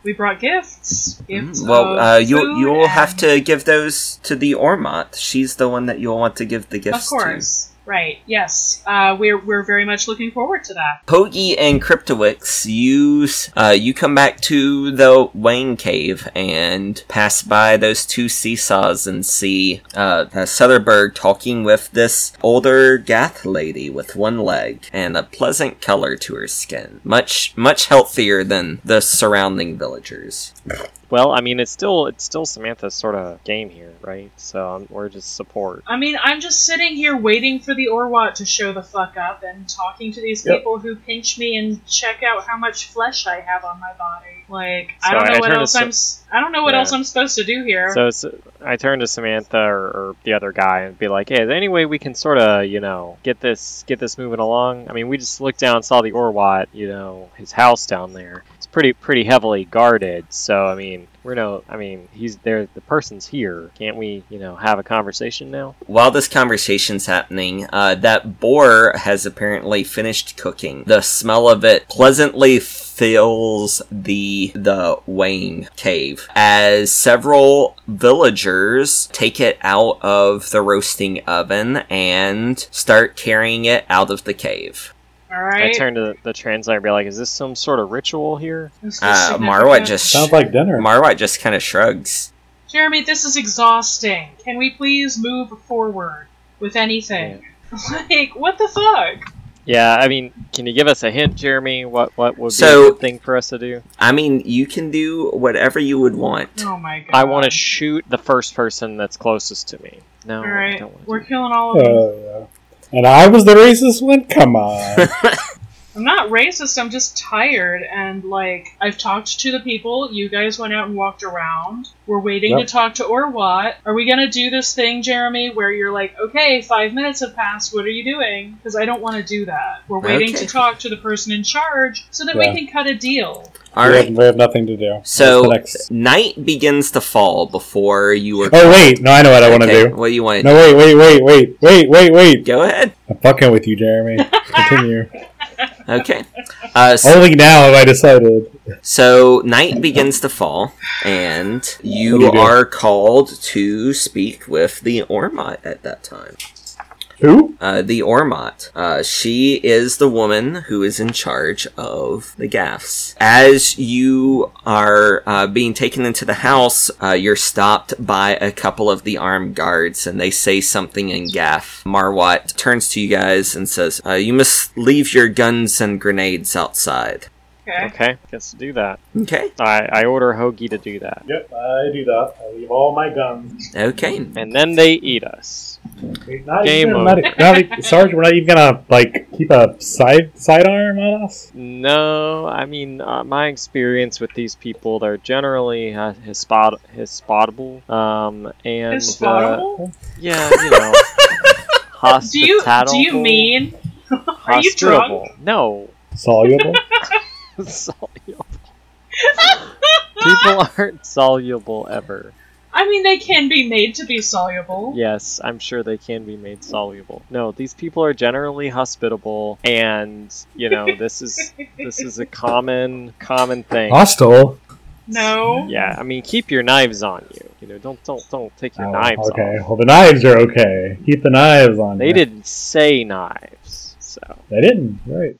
We brought gifts. Gifts. Mm, Well, of uh, you you'll have to give those to the Ormot. She's the one that you'll want to give the gifts to. course. Right. Yes. Uh, we're we're very much looking forward to that. Pogi and Cryptowix, you uh, you come back to the Weighing Cave and pass by those two seesaws and see uh, Soderberg talking with this older Gath lady with one leg and a pleasant color to her skin, much much healthier than the surrounding villagers. Well, I mean, it's still it's still Samantha's sort of game here, right? So um, we're just support. I mean, I'm just sitting here waiting for the Orwat to show the fuck up and talking to these Yep. people who pinch me and check out how much flesh I have on my body. Like, I don't know I what turn to else Sa- I'm. s- I don't know what Yeah. else I'm supposed to do here. So it's, I turn to Samantha or, or the other guy and be like, "Hey, is there any way we can sort of, you know, get this get this moving along? I mean, we just looked down, and saw the Orwat, you know, his house down there. Pretty pretty heavily guarded. So I mean, we're no, I mean, he's there. The person's here. Can't we, you know, have a conversation now? While this conversation's happening, uh, that boar has apparently finished cooking. The smell of it pleasantly fills the the Weighing cave as several villagers take it out of the roasting oven and start carrying it out of the cave. All I turn to the, the translator and be like, "Is this some sort of ritual here?" This Uh, significant. Marwa just Sounds like dinner. Marwa just kind of shrugs. Jeremy, this is exhausting. Can we please move forward with anything? like, what the fuck? Yeah, I mean, can you give us a hint, Jeremy? What what would be So- a good thing for us to do? I mean, you can do whatever you would want. Oh my god. I want to shoot the first person that's closest to me. No, All I don't we're do killing all of them. Uh, yeah. And I was the racist one? Come on. I'm not racist, I'm just tired and like I've talked to the people, you guys went out and walked around. We're waiting Yep. to talk to Orwat. Are we gonna do this thing, Jeremy, where you're like, okay, five minutes have passed, what are you doing? Because I don't want to do that. We're waiting Okay. to talk to the person in charge so that Yeah. we can cut a deal. All we, right. have, we have nothing to do. So next? night begins to fall before you were. Oh wait, no, I know what I want to Okay, do. What do you want? No, wait, wait, wait, wait, wait, wait, wait. Go ahead. I'm fucking with you, Jeremy. Continue. Okay. Uh, so, Only now have I decided. so night begins to fall, and you you are called to speak with the Ormot at that time. Who? Uh, the Ormot. Uh, she is the woman who is in charge of the Gaths. As you are uh, being taken into the house, uh, you're stopped by a couple of the armed guards, and they say something in Gath. Marwat turns to you guys and says, uh, "You must leave your guns and grenades outside." Okay. Okay, guess do that. Okay. I, I order Hoagie to do that, Yep, I do that. I leave all my guns. Okay. and then they eat us. Wait, not Game even, mode. not, not, Sarge, we're not even gonna like keep a side sidearm on us. No, I mean uh, my experience with these people, they're generally uh, hispot hispotable, um, and Is uh, yeah, you know, do you do you mean are you hospitable. drunk? No, Soluble. Soluble. People aren't soluble ever. I mean, they can be made to be soluble. Yes, I'm sure they can be made soluble. No, these people are generally hospitable, and you know this is this is a common common thing. Hostile. No. Yeah, I mean, keep your knives on you. You know, don't don't don't take your Oh, knives okay. off. Well, the knives are okay. Keep the knives on. They there. didn't say knives, so They didn't. Right.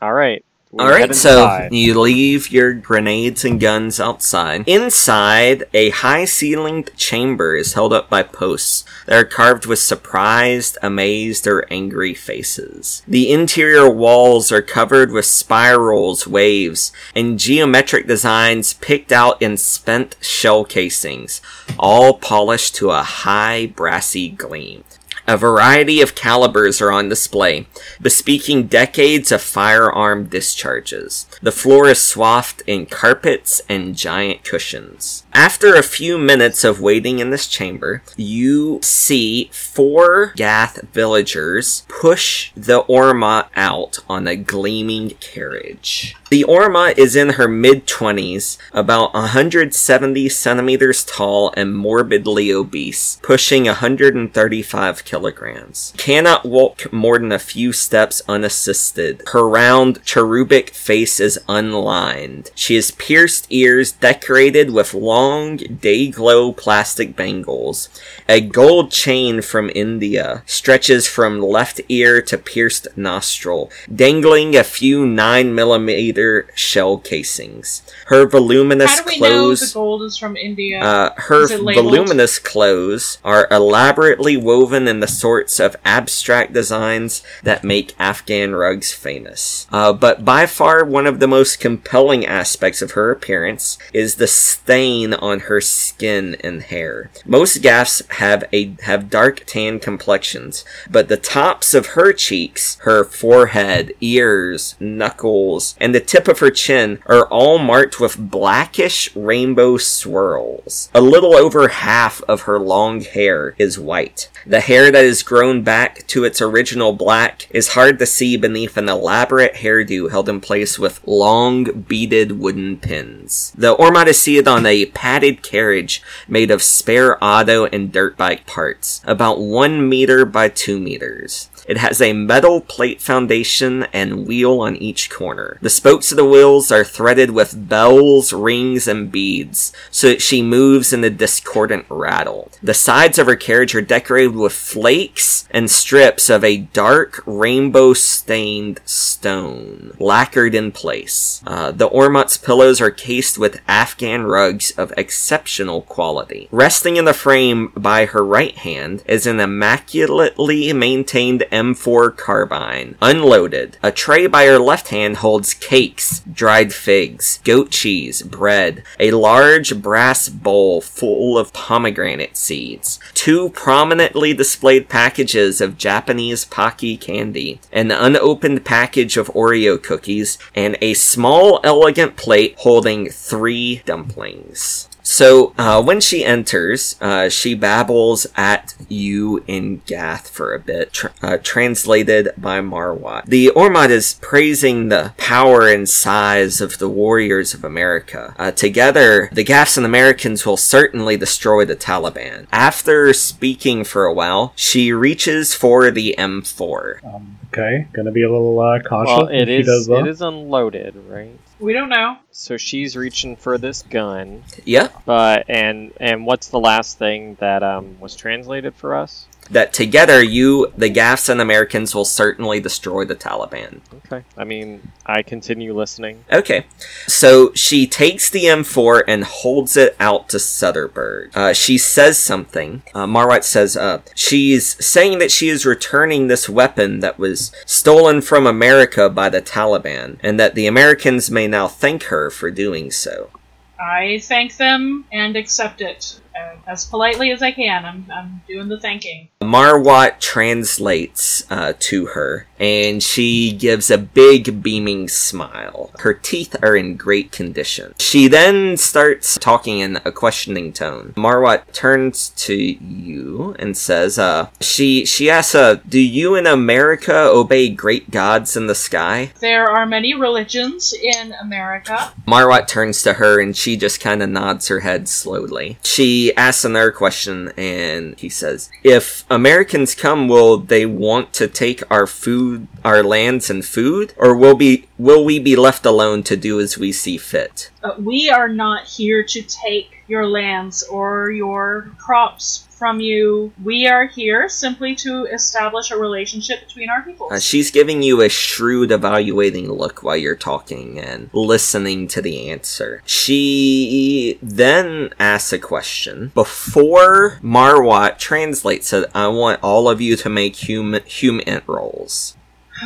all right. All so inside. you leave your grenades and guns outside. Inside, a high ceilinged chamber is held up by posts that are carved with surprised, amazed, or angry faces. The interior walls are covered with spirals, waves, and geometric designs picked out in spent shell casings, all polished to a high brassy gleam. A variety of calibers are on display, bespeaking decades of firearm discharges. The floor is swathed in carpets and giant cushions. After a few minutes of waiting in this chamber, you see four Gath villagers push the Orma out on a gleaming carriage. The Orma is in her mid 20s, about 170 centimeters tall and morbidly obese, pushing 135 kilograms. Cannot walk more than a few steps unassisted. Her round, cherubic face is unlined. She has pierced ears decorated with long, day glow plastic bangles. A gold chain from India stretches from left ear to pierced nostril, dangling a few 9 millimeter shell casings. Her voluminous How do we know clothes. the gold is from India? Uh, her voluminous clothes are elaborately woven in the sorts of abstract designs that make Afghan rugs famous. Uh, but by far one of the most compelling aspects of her appearance is the stain on her skin and hair. Most Gaths have a have dark tan complexions, but the tops of her cheeks, her forehead, ears, knuckles, and the tip of her chin are all marked with blackish rainbow swirls. A little over half of her long hair is white. The hair that is grown back to its original black is hard to see beneath an elaborate hairdo held in place with long beaded wooden pins. The Ormot is seated on a padded carriage made of spare auto and dirt bike parts, about one meter by two meters. It has a metal plate foundation and wheel on each corner. The spokes of the wheels are threaded with bells, rings, and beads, so that she moves in a discordant rattle. The sides of her carriage are decorated with flakes and strips of a dark rainbow stained stone, lacquered in place. Uh, the Ormot's pillows are cased with Afghan rugs of exceptional quality. Resting in the frame by her right hand is an immaculately maintained M4 carbine, unloaded. A tray by her left hand holds cakes, dried figs, goat cheese, bread, a large brass bowl full of pomegranate seeds, two prominently displayed packages of Japanese Pocky candy, an unopened package of Oreo cookies, and a small, elegant plate holding three dumplings. So, uh, when she enters, uh, she babbles at you in Gath for a bit, tr- uh, translated by Marwat. The Ormot is praising the power and size of the warriors of America. Uh, together, the Gaths and Americans will certainly destroy the Taliban. After speaking for a while, she reaches for the M4. Um, okay. Gonna be a little uh, cautious. Well, when it she is does that. it is unloaded, right? We don't know. So she's reaching for this gun, Yeah, but and and what's the last thing that um was translated for us? That together, you, the Gaths and Americans, will certainly destroy the Taliban. Okay, I mean I continue listening. Okay. So she takes the M4 and holds it out to Sutterberg. Uh, she says something. Uh, Marwat says, uh, she's saying that she is returning this weapon that was stolen from America by the Taliban, and that the Americans may now thank her for doing so. I thank them and accept it uh, as politely as I can. I'm, I'm doing the thanking. Marwat translates uh, to her, and she gives a big beaming smile. Her teeth are in great condition. She then starts talking in a questioning tone. Marwat turns to you and says, uh, she, she asks, uh, do you in America obey great gods in the sky? There are many religions in America. Marwat turns to her and she just kind of nods her head slowly. She asks another question and he says, If Americans come, will they want to take our food, our lands and food? Or will be, will we be left alone to do as we see fit? Uh, we are not here to take your lands or your crops from you. We are here simply to establish a relationship between our peoples. Uh, she's giving you a shrewd evaluating look while you're talking and listening to the answer. She then asks a question. Before Marwat translates it, I want all of you to make human human rolls.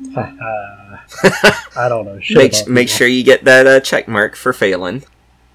I don't know shit. Make, make sure you get that uh, check mark for failing.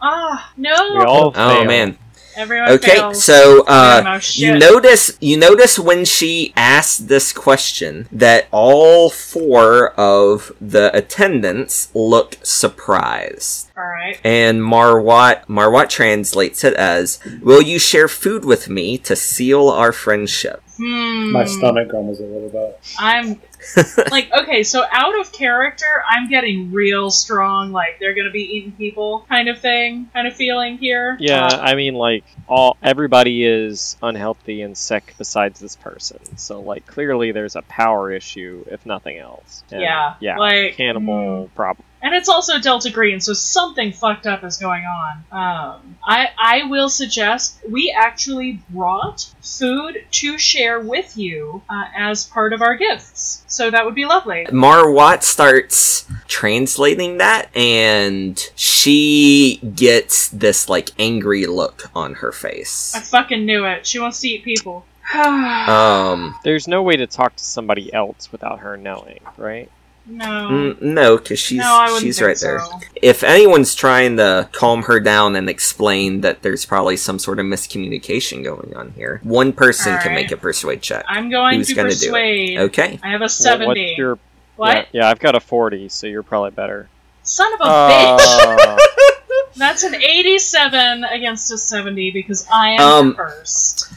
ah, no! We all Oh fail. man. Everyone Okay, fails. so uh, you notice you notice when she asked this question that all four of the attendants look surprised. Alright. And Marwat Marwat translates it as, "Will you share food with me to seal our friendship?" Hmm. My stomach grumbles a little bit. I'm like, okay, so out of character, I'm getting real strong, like they're gonna be eating people kind of thing, kind of feeling here. Yeah, Uh, I mean, like all everybody is unhealthy and sick besides this person. So, like, clearly there's a power issue, if nothing else. And, yeah, yeah, like cannibal problem. And it's also Delta Green, so something fucked up is going on. Um, I I will suggest we actually brought food to share with you uh, as part of our gifts, so that would be lovely. Mar Watt starts translating that, and she gets this like angry look on her face. I fucking knew it. She wants to eat people. Um, There's no way to talk to somebody else without her knowing, right? No. mm, no, because she's no, she's think right there. so. if anyone's trying to calm her down and explain that there's probably some sort of miscommunication going on here, one person can make a persuade check. I'm going Who's to gonna do it? persuade. Okay. I have a Well, 70. what's your what? Yeah, yeah, I've got a 40, so you're probably better. Son of a bitch! Uh, That's an 87 against a 70 because I am Um, the first.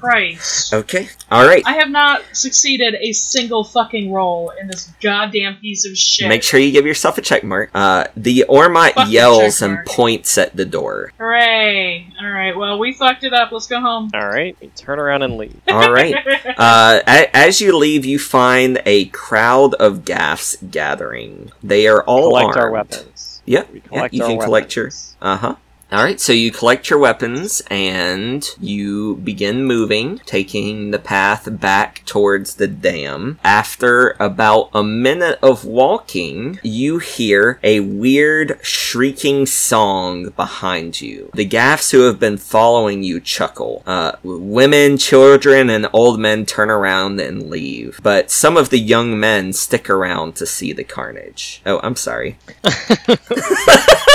Christ. Okay. All right. I have not succeeded a single fucking roll in this goddamn piece of shit. Make sure you give yourself a check mark. Uh, the Ormot Fuck yells and points at the door. Hooray! Alright, well, we fucked it up. Let's go home. all right, we turn around and leave. All right. Uh, a- as you leave, you find a crowd of Gaths gathering. They are all collect our armed. weapons. Yep. We Yeah, collect you our can collect your. Uh huh. All right, so you collect your weapons and you begin moving, taking the path back towards the dam. After about a minute of walking, you hear a weird shrieking song behind you. The Gaths who have been following you chuckle. Uh, women, children, and old men turn around and leave, but some of the young men stick around to see the carnage. Oh, I'm sorry.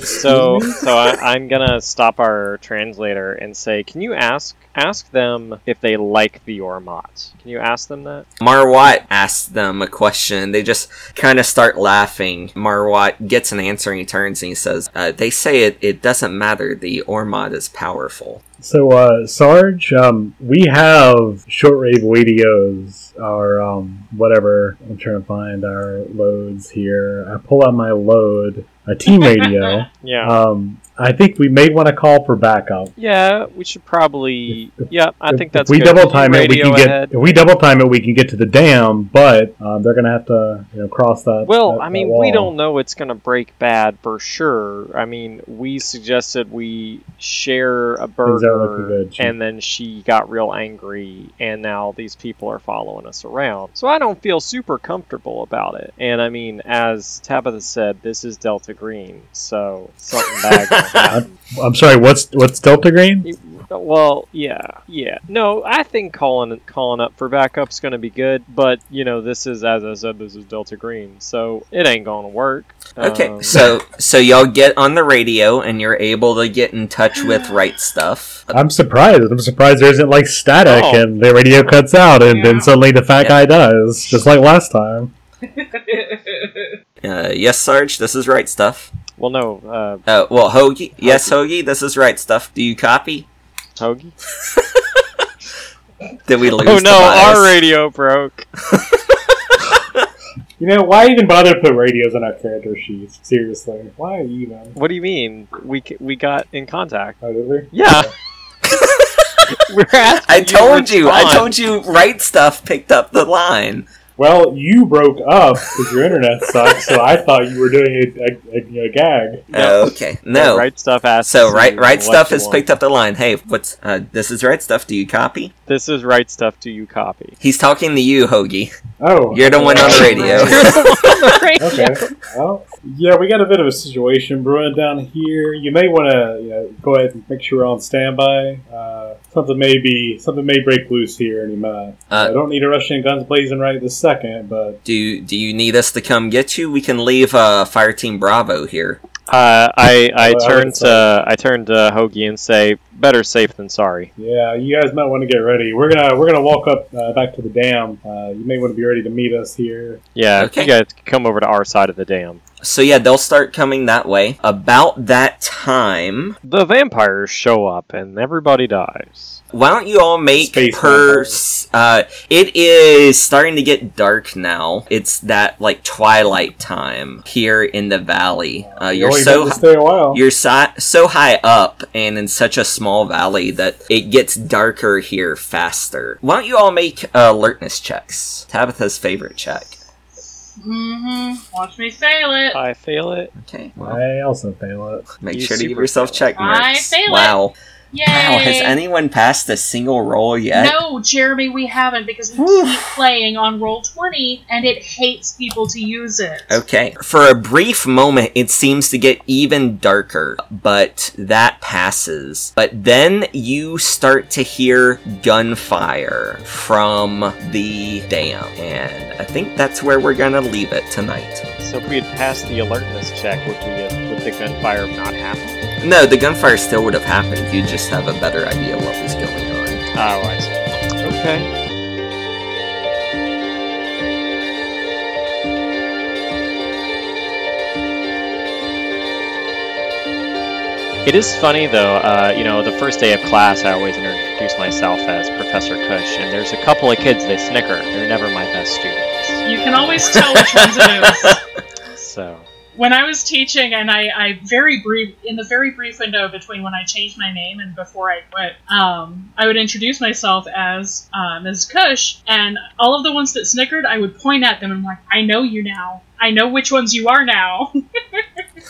So, so I, I'm gonna stop our translator and say, can you ask ask them if they like the Ormot? Can you ask them that? Marwat asks them a question. They just kind of start laughing. Marwat gets an answer and he turns and he says, uh, They say it, it doesn't matter. The Ormot is powerful. So, uh, Sarge, um, we have shortwave radios, our, um, whatever. I'm trying to find our loads here. I pull out my load, a team radio. Yeah. um, I think we may want to call for backup. yeah, we should probably. if- Yeah, I If- think that's we good. double time it, we can get. ahead. If we double time it, we can get to the dam. But um, they're gonna have to, you know, cross that. Well, that- I mean, we don't know it's going to break bad for sure. I mean, we suggested we share a burger, good. And then she got real angry, and now these people are following us around. So I don't feel super comfortable about it. And I mean, as Tabitha said, this is Delta Green, so something bad. gonna. I'm sorry. What's what's Delta Green? Well, yeah, yeah. No, I think calling calling up for backup's going to be good, but you know, this is as I said, this is Delta Green, so it ain't going to work. Okay, Um, so so y'all get on the radio and you're able to get in touch with Right Stuff. I'm surprised. I'm surprised there isn't like static Oh. and the radio cuts out and Yeah. then suddenly the fat Yeah. guy does, just like last time. Uh, yes, Sarge, this is Right Stuff. Well, no, uh, Uh, well, Hoagie, yes, Hoagie, this is Right Stuff. Do you copy? Hoagie. Did we lose? Oh no, bias? our radio broke. You know, why even bother to put radios on our character sheets? Seriously, why even? What do you mean? We we got in contact. Oh, did we? Yeah. We're I told you. I told you. Right Stuff picked up the line. Well, you broke up because your internet sucks, so I thought you were doing a, a, a, a gag. Oh, okay. No. Right stuff asks. So right, right stuff has want. picked up the line. Hey, what's uh, this is right stuff? Do you copy? This is right stuff. Do you copy? He's talking to you, Hoagie. Oh, You're the one on the radio. Okay. Well, yeah, we got a bit of a situation brewing down here. You may want to you know, go ahead and make sure we're on standby. Uh, something may be something may break loose here any minute. Uh, I don't need a Russian guns blazing right this second, but Do do you need us to come get you? We can leave uh, Fire Team Bravo here. Uh, I I Well, I turn would to I turn to Hoagie and say, "Better safe than sorry." yeah, you guys might want to get ready. We're gonna we're gonna walk up uh, back to the dam. Uh, you may want to be ready to meet us here. Yeah, Okay. you guys could come over to our side of the dam. So yeah, they'll start coming that way. About that time, The vampires show up and everybody dies. why don't you all make Space per? Uh, it is starting to get dark now. It's that like twilight time here in the valley. Uh, You you're so to stay a while. You're si- so high up and in such a small valley that it gets darker here faster. Why don't you all make uh, alertness checks? Tabitha's favorite check. Hmm Watch me fail it. I fail it. Okay. Well, I also fail it. make You sure to give super yourself fail. check marks. I fail it. wow. Yay! Wow. Has anyone passed a single roll yet? No, Jeremy, we haven't because we keep playing on Roll20, and it hates people to use it. Okay. For a brief moment, it seems to get even darker, but that passes. But then you start to hear gunfire from the dam, and I think that's where we're gonna leave it tonight. So if we had passed the alertness check, would we have, would the gunfire have not happened? No, the gunfire still would have happened. You just have a better idea what was going on. Oh, I see. Okay. It is funny though, uh, you know, the first day of class, I always introduce myself as Professor Cush, and there's a couple of kids they snicker. They're never my best students. You can always tell which ones it is. So, when I was teaching, and I, I very brief in the very brief window between when I changed my name and before I quit, um, I would introduce myself as uh, Ms. Cush, and all of the ones that snickered, I would point at them and I'm like, I know you now. I know which ones you are now.